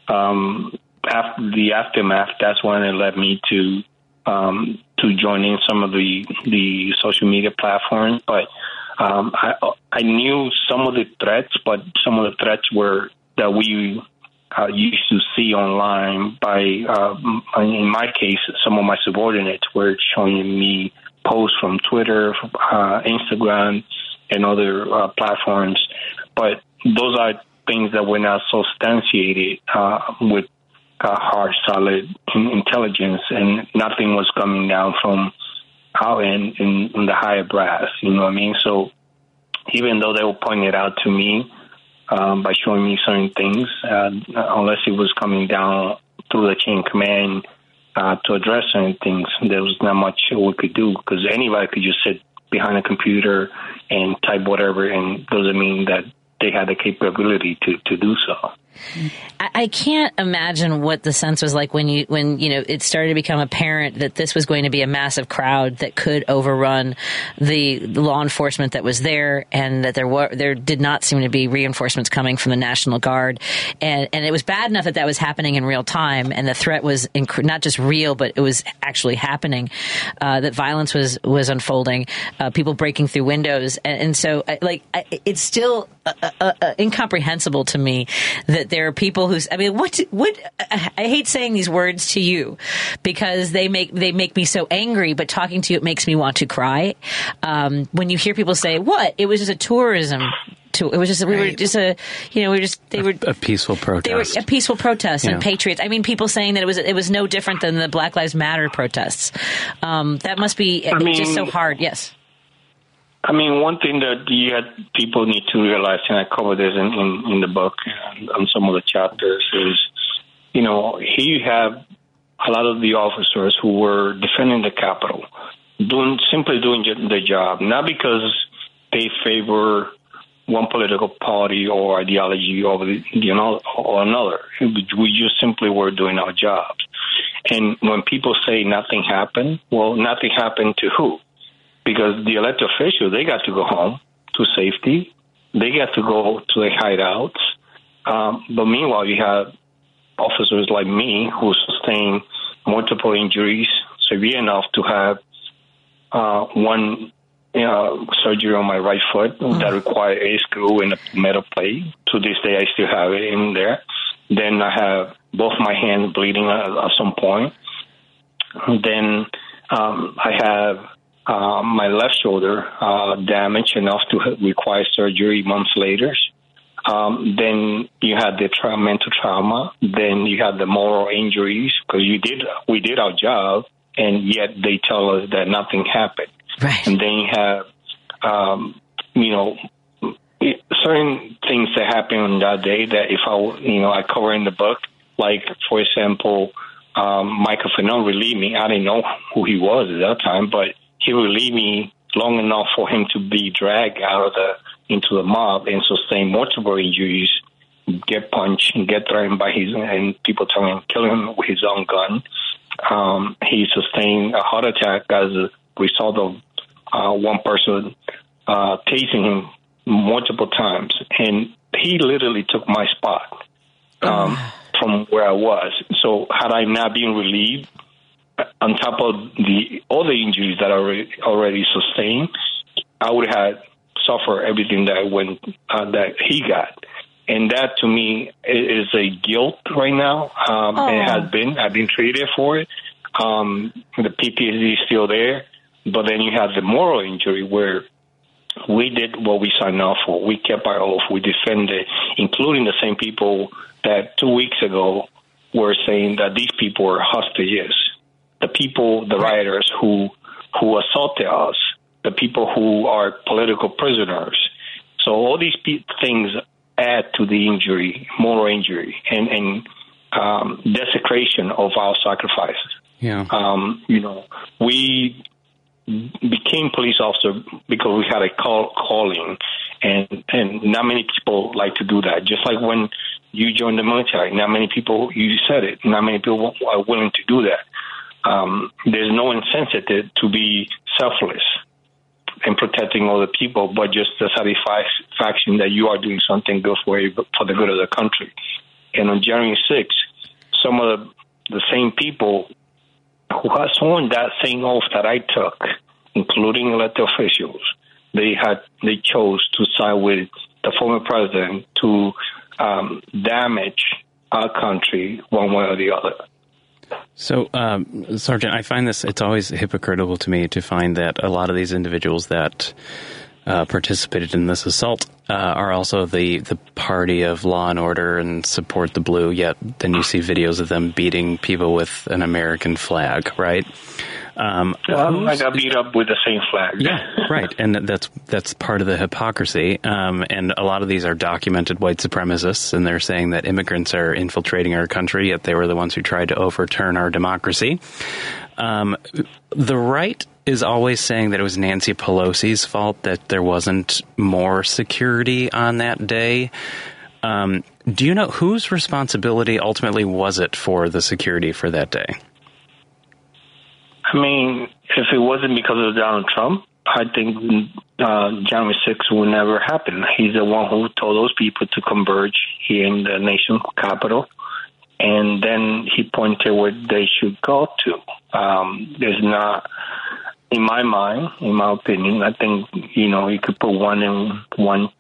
um, after the aftermath, that's when it led me to um, to join in some of the the social media platforms. But um, I I knew some of the threats, but some of the threats were that we uh, used to see online by, uh, in my case, some of my subordinates were showing me posts from Twitter, uh, Instagram, and other uh, platforms. But those are things that were not substantiated uh, with hard, solid intelligence, and nothing was coming down from out in, in, in the higher brass. You know what I mean? So even though they were point it out to me um, by showing me certain things, uh, unless it was coming down through the chain command uh, to address things, there was not much we could do because anybody could just sit behind a computer and type whatever, and doesn't mean that they had the capability to, to do so. I, can't imagine what the sense was like when you when you know it started to become apparent that this was going to be a massive crowd that could overrun the, the law enforcement that was there, and that there were there did not seem to be reinforcements coming from the National Guard, and and it was bad enough that that was happening in real time, and the threat was inc- not just real, but it was actually happening. Uh, that violence was was unfolding, uh, people breaking through windows, and, and so like I, it's still uh, uh, uh, incomprehensible to me that there are people who's I mean what what I hate saying these words to you because they make they make me so angry but talking to you it makes me want to cry um, when you hear people say what it was just a tourism to it was just we were just a you know we were just they were A peaceful protest. they were a peaceful protest and patriots. I mean, people saying that it was it was no different than the Black Lives Matter protests. Um, that must be I it's just so hard. Yes. I mean, one thing that you had, people need to realize, and I cover this in, in, in the book and on some of the chapters, is, you know, here you have a lot of the officers who were defending the Capitol, doing simply doing their job, not because they favor one political party or ideology over the, you know, or another. We just simply were doing our jobs. And when people say nothing happened, well, nothing happened to who? Because the elected officials they got to go home to safety, they got to go to the hideouts. Um, but meanwhile, you have officers like me who sustain multiple injuries severe enough to have uh, one uh, surgery on my right foot that required a screw and a metal plate. To this day, I still have it in there. Then I have both my hands bleeding at, at some point. Then um, I have uh, my left shoulder uh, damaged enough to require surgery months later. Um, then you had the tra- mental trauma. Then you had the moral injuries because you did we did our job, and yet they tell us that nothing happened. Right. And then you have, um, you know, certain things that happened on that day that if I, you know, I cover in the book, like for example, um, Michael Fanone relieved me. I didn't know who he was at that time, but he will leave me long enough for him to be dragged out of the into the mob and sustain multiple injuries, get punched and get threatened by his and people telling him kill him with his own gun. Um, he sustained a heart attack as a result of uh, one person uh, tasing him multiple times, and he literally took my spot um, from where I was. So had I not been relieved, on top of the other injuries that I already, already sustained, I would have suffered everything that went uh, that he got. And that to me is a guilt right now. Um, Oh. It has been. I've been treated for it. Um, the PTSD is still there, but then you have the moral injury where we did what we signed off for. We kept our oath. We defended, including the same people that two weeks ago were saying that these people are hostages. The people, the rioters who who assaulted us, the people who are political prisoners. So all these pe- things add to the injury, moral injury, and and um, desecration of our sacrifices. Yeah. Um, you know, we became police officer because we had a call calling, and and not many people like to do that. Just like when you joined the military, not many people. You said it. Not many people are willing to do that. Um, there's no incentive to be selfless and protecting other people, but just the satisfaction that you are doing something good for for the good of the country. And on January 6th, some of the, the same people who had sworn that same oath that I took, including elected officials, they had they chose to side with the former president to um, damage our country one way or the other. So, um, Sergeant, I find this, it's always hypocritical to me to find that a lot of these individuals that uh, participated in this assault uh, are also the, the party of law and order and support the blue, yet then you see videos of them beating people with an American flag, right? Um, Um, I got beat up with the same flag. yeah, right, and that's that's part of the hypocrisy. Um, and a lot of these are documented white supremacists, and they're saying that immigrants are infiltrating our country, yet they were the ones who tried to overturn our democracy. Um, the right is always saying that it was Nancy Pelosi's fault that there wasn't more security on that day. Um, do you know whose responsibility ultimately was it for the security for that day? I mean, if it wasn't because of Donald Trump, I think uh, January 6th would never happen. He's the one who told those people to converge here in the nation capital, and then he pointed where they should go to. Um, there's not, in my mind, in my opinion, I think you know you could put one and one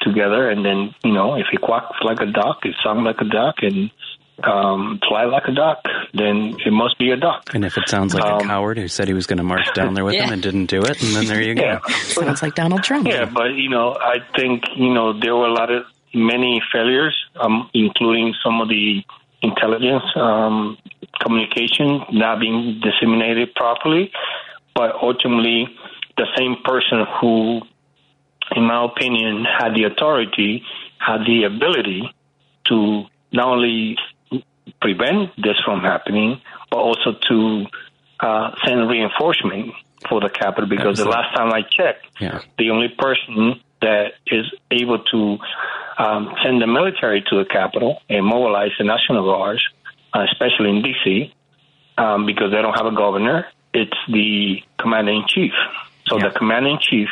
together, and then you know if it quacks like a duck, it sounds like a duck, and um, fly like a duck, then it must be a duck. And if it sounds like a Um, coward who said he was going to march down there with Yeah. him and didn't do it, and then there you go. Yeah. Sounds like Donald Trump. Yeah, but you know, I think you know there were a lot of many failures, um, including some of the intelligence um, communication not being disseminated properly. But ultimately, the same person who, in my opinion, had the authority, had the ability to not only prevent this from happening, but also to uh, send reinforcement for the capital. Because the last time I checked, Yeah. the only person that is able to um, send the military to the capital and mobilize the national guards, uh, especially in D.C., um, because they don't have a governor, it's the commander in chief. So the commander in chief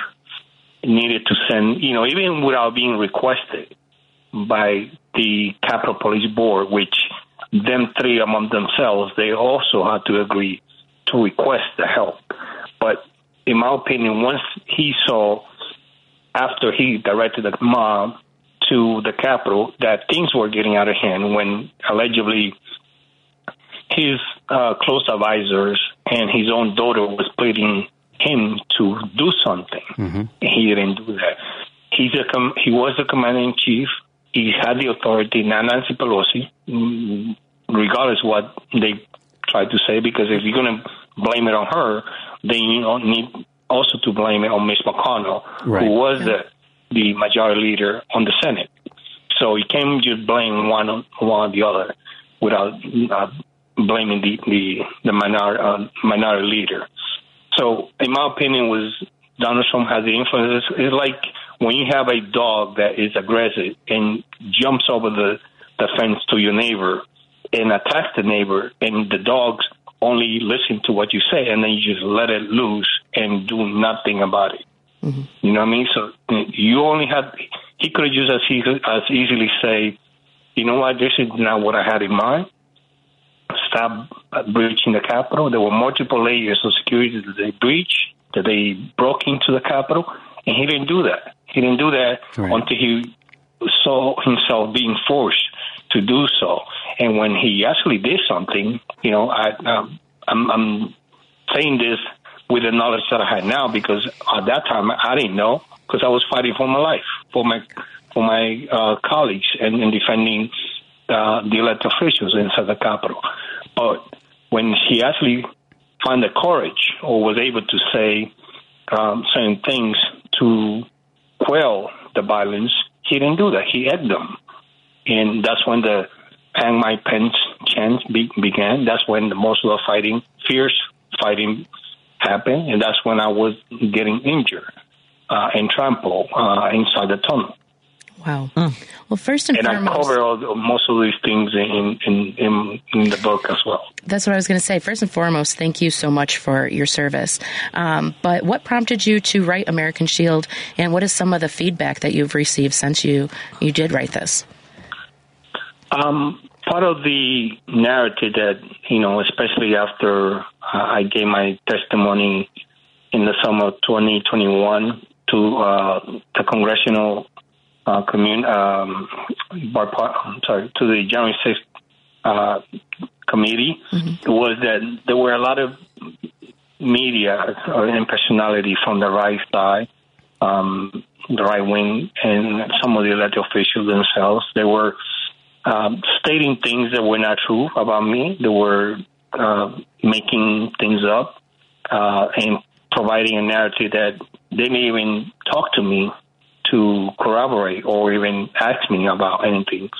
needed to send, you know, even without being requested by the Capitol Police Board, which them three among themselves, they also had to agree to request the help. But in my opinion, once he saw, after he directed the mob to the Capitol, that things were getting out of hand when allegedly his uh, close advisors and his own daughter was pleading him to do something. He didn't do that. He's a com- he was the commander in chief. He had the authority, Nancy Pelosi, mm, regardless what they try to say. Because if you're going to blame it on her, then you don't need also to blame it on Mitch McConnell, Right. who was the the majority leader on the Senate. So you can't just blame one on one or the other without uh, blaming the the, the minor, uh, minority leader. So, in my opinion, was Donald Trump has the influence. It's, it's like when you have a dog that is aggressive and jumps over the, the fence to your neighbor and attack the neighbor, and the dogs only listen to what you say, and then you just let it loose and do nothing about it. Mm-hmm. You know what I mean? So you only had he could have just as, easy, as easily say, you know what, this is not what I had in mind. Stop breaching the Capitol. There were multiple layers of security that they breached, that they broke into the Capitol, and he didn't do that. He didn't do that until he saw himself being forced to do so. And when he actually did something, you know, I, um, I'm, I'm saying this with the knowledge that I had now because at that time I didn't know because I was fighting for my life, for my for my uh, colleagues, and, and defending uh, the elected officials inside the Capitol. But when he actually found the courage or was able to say um, certain things to quell the violence, he didn't do that. He had them, and that's when the "Hang Mike Pence" chant be- began. That's when the most of the fighting, fierce fighting, happened, and that's when I was getting injured uh, and trampled uh, inside the tunnel. Wow. Well, first and, And I foremost, cover all the, most of these things in, in in in the book as well. that's what I was going to say. First and foremost, thank you so much for your service. Um, but what prompted you to write American Shield, and what is some of the feedback that you've received since you you did write this? Um, part of the narrative that you know, especially after uh, I gave my testimony in the summer of 2021 to uh, the congressional uh, commun- um, bar- I'm sorry, to the January 6th uh, committee, was that there were a lot of media uh, and personality from the right side, um, the right wing, and some of the elected officials themselves. They were um, stating things that were not true about me. They were uh, making things up uh, and providing a narrative that they didn't even talk to me to corroborate or even ask me about anything.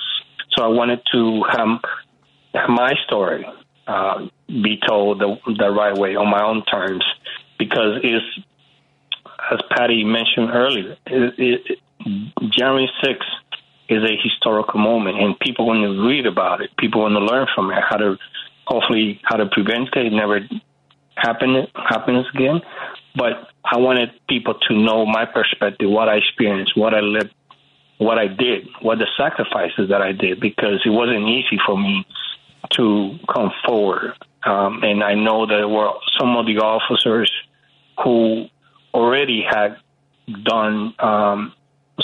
So I wanted to have, my story uh, be told the, the right way on my own terms because it's, as Patti mentioned earlier, it, it, January 6th is a historical moment and people want to read about it. People want to learn from it, how to hopefully how to prevent it, it never happen happens again. But I wanted people to know my perspective, what I experienced, what I lived, what I did, what the sacrifices that I did, because it wasn't easy for me to come forward. Um, and I know there were some of the officers who already had done um,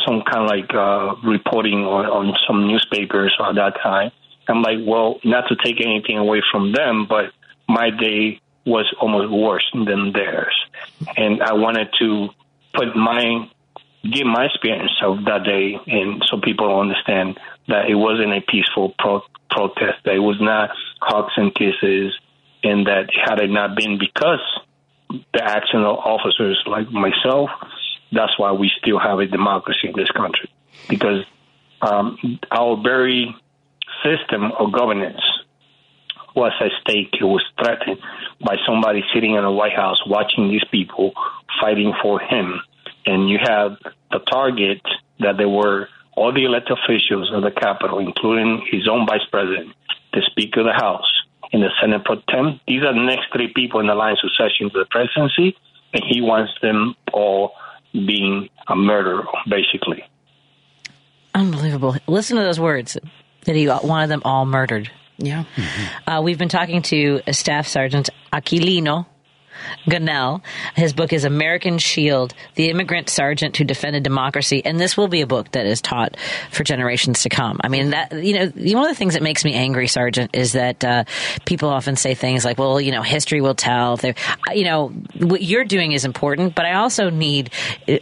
some kind of like uh, reporting on, on some newspapers at that time. I'm like, well, not to take anything away from them, but my day was almost worse than theirs. And I wanted to put my, give my experience of that day and so people understand that it wasn't a peaceful pro- protest, that it was not hugs and kisses, and that had it not been because the action of officers like myself, that's why we still have a democracy in this country. Because um, our very system of governance was at stake. It was threatened by somebody sitting in the White House watching these people fighting for him. And you have the target that there were all the elected officials of the Capitol, including his own vice president, the Speaker of the House, and the Senate pro tem. These are the next three people in the line of succession to the presidency, and he wants them all being a murderer, basically. Unbelievable. Listen to those words that he wanted them all murdered. Yeah. Uh, we've been talking to Staff Sergeant Aquilino Gonell. His book is American Shield, The Immigrant Sergeant Who Defended Democracy. And this will be a book that is taught for generations to come. I mean, that, you know, one of the things that makes me angry, Sergeant, is that uh, people often say things like, well, you know, history will tell. They're, you know, what you're doing is important, but I also need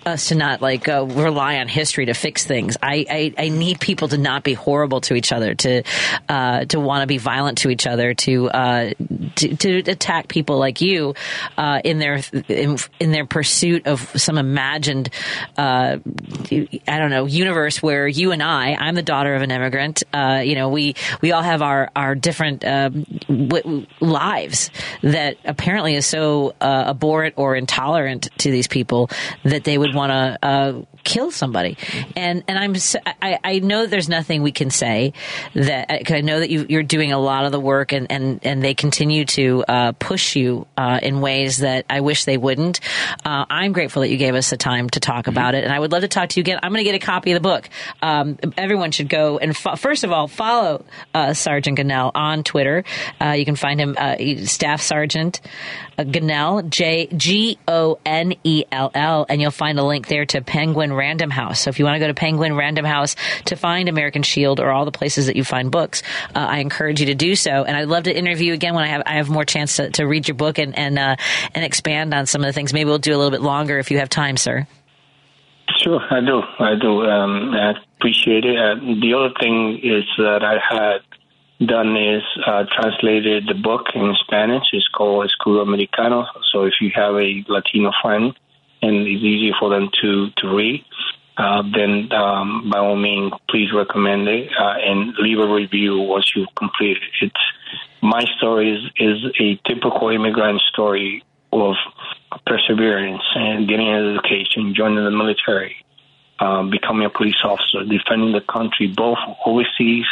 us to not like uh, rely on history to fix things. I, I, I, need people to not be horrible to each other, to, uh, to want to be violent to each other, to, uh, to, to attack people like you uh, in their in, in, their pursuit of some imagined uh, I don't know universe where you and I I'm the daughter of an immigrant uh, you know we we all have our our different um, w- lives that apparently is so uh, abhorrent or intolerant to these people that they would want to uh, kill somebody. And and I'm I, I know there's nothing we can say that because I know that you, you're doing a lot of the work and and and they continue to uh, push you uh, in ways that I wish they wouldn't. Uh, I'm grateful that you gave us the time to talk about it, and I would love to talk to you again. I'm going to get a copy of the book. Um, everyone should go and fo- first of all follow uh, Sergeant Gonell on Twitter. Uh, you can find him uh, Staff Sergeant Gonell J G O N E L L, and you'll find a link there to Penguin Random House. So if you want to go to Penguin Random House to find American Shield or all the places that you find books, uh, I encourage you to do so. And I'd love to interview again when I have I have more chance to, to read your book and and uh, and expand on some of the things. Maybe we'll do a little bit longer if you have time, sir. Sure, I do. I do. Um, I appreciate it. Uh, the other thing is that I had done is uh, translated the book in Spanish. It's called Escudo Americano. So if you have a Latino friend and it's easy for them to, to read, uh, then um, by all means, please recommend it uh, and leave a review once you've completed it. My story is, is a typical immigrant story of perseverance and getting an education, joining the military, um, becoming a police officer, defending the country both overseas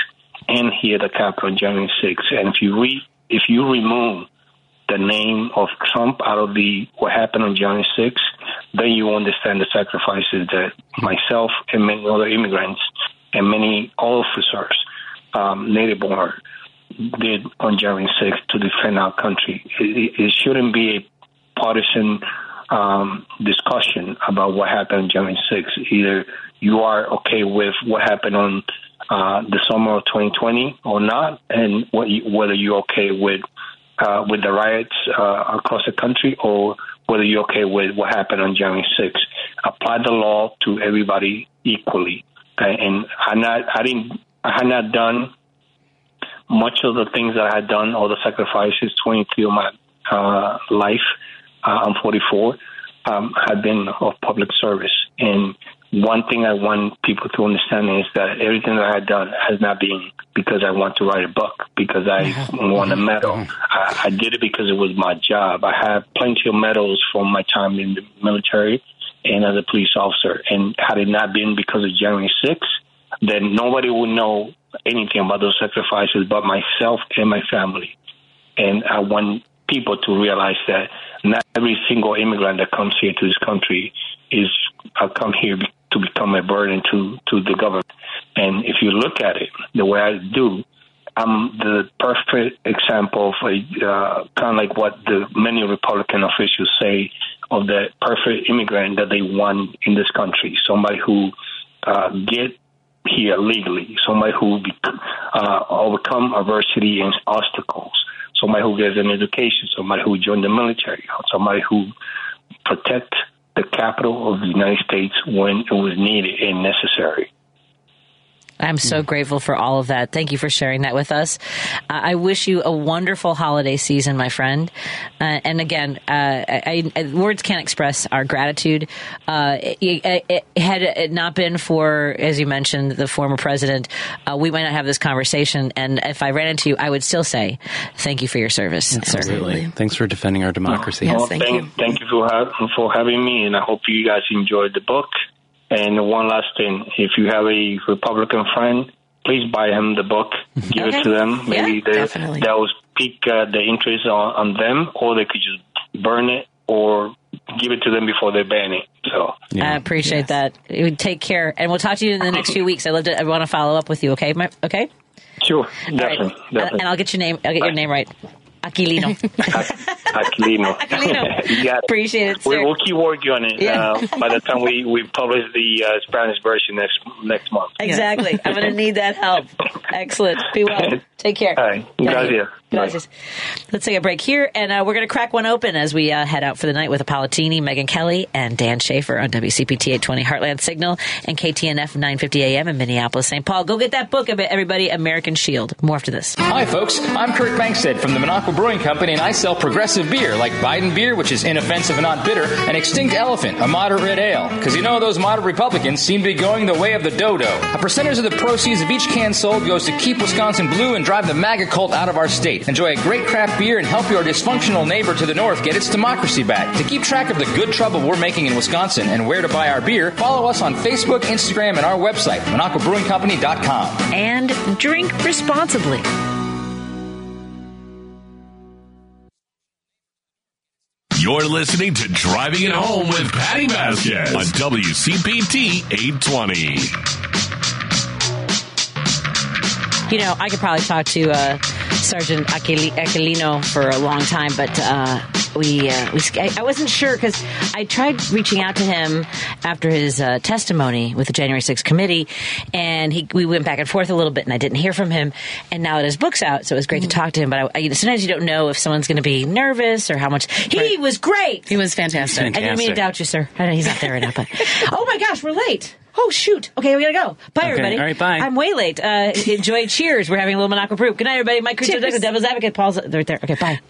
and here the Capitol, January 6th. And if you read, if you remove the name of Trump out of the what happened on January 6th, then you understand the sacrifices that myself and many other immigrants and many officers, um, native born, did on January 6th to defend our country. It, it shouldn't be a partisan um, discussion about what happened on January 6th. Either you are okay with what happened on uh, the summer of 2020 or not, and what you, whether you're okay with uh, with the riots uh, across the country or whether you're okay with what happened on January 6th. Apply the law to everybody equally. And I not I didn't I had not done much of the things that I had done, all the sacrifices, 23 of my uh, life, uh, I'm 44, um, had been of public service. And one thing I want people to understand is that everything that I had done has not been because I want to write a book, because I won a medal. I, I did it because it was my job. I have plenty of medals from my time in the military and as a police officer. And had it not been because of January 6th, then nobody would know anything about those sacrifices but myself and my family. And I want people to realize that not every single immigrant that comes here to this country is I come here to become a burden to, to the government. And if you look at it the way I do, I'm the perfect example of a, uh, kind of like what the many Republican officials say of the perfect immigrant that they want in this country. Somebody who uh, get here legally, somebody who uh, overcome adversity and obstacles, somebody who gets an education, somebody who joined the military, somebody who protect the capital of the United States when it was needed and necessary. I'm so grateful for all of that. Thank you for sharing that with us. Uh, I wish you a wonderful holiday season, my friend. Uh, and again, uh, I, I, words can't express our gratitude. Uh, it, it, had it not been for, as you mentioned, the former president, uh, we might not have this conversation. And if I ran into you, I would still say thank you for your service, sir. Absolutely. Thanks for defending our democracy. Well, thank, thank you for, ha- for having me, and I hope you guys enjoyed the book. And one last thing, if you have a Republican friend, please buy him the book, give Okay. it to them. Maybe Yeah, they, definitely. that will pique uh, the interest on, on them, or they could just burn it or give it to them before they ban it. So I appreciate that. You would Take care, and we'll talk to you in the next few weeks. I love to. I want to follow up with you. Okay, my, okay. Sure, definitely, And, definitely. and I'll get your name. I'll get your name right. Aquilino. Aquilino. Aquilino. it. Appreciate it, We, sir. we'll keep working on it. Yeah. Uh, by the time we, we publish the uh, Spanish version next next month. Exactly. I'm going to need that help. Excellent. Be well. Take care. All right. Gracias. Gracias. Let's take a break here, and uh, we're going to crack one open as we uh, head out for the night with Apolitini, Megan Kelly, and Dan Shafer on WCPT 820 Heartland Signal and KTNF 950 AM in Minneapolis, St. Paul. Go get that book, everybody, American Shield. More after this. Hi, folks. I'm Kirk Bangstad from the Minocqua Brewing Company, and I sell progressive beer like Biden beer, which is inoffensive and not bitter, and Extinct Elephant, a moderate red ale. Because you know those moderate Republicans seem to be going the way of the dodo. A percentage of the proceeds of each can sold goes to keep Wisconsin blue and drive the MAGA cult out of our state. Enjoy a great craft beer and help your dysfunctional neighbor to the north get its democracy back. To keep track of the good trouble we're making in Wisconsin and where to buy our beer, follow us on Facebook, Instagram, and our website, MinocquaBrewingCompany.com. And drink responsibly. You're listening to Driving It Home with Patti Vasquez on WCPT 820. You know, I could probably talk to uh, Sergeant Aquili- Aquilino for a long time, but uh, we, uh, we I, I wasn't sure because I tried reaching out to him after his uh, testimony with the January 6th committee, and he we went back and forth a little bit, and I didn't hear from him. And now that his book's out, so it was great to talk to him. But I, I, sometimes you don't know if someone's going to be nervous or how much. He was great. He was fantastic. I didn't mean to doubt you, sir. I know he's not there right now, but oh my gosh, we're late. Oh shoot! Okay, we gotta go. Bye, Okay, everybody. all right, bye. I'm way late. Uh, enjoy. Cheers. We're having a little Monaco proof. Good night, everybody. Mike Creature, Cheers. Devil's Advocate. Paul's right there. Okay, bye.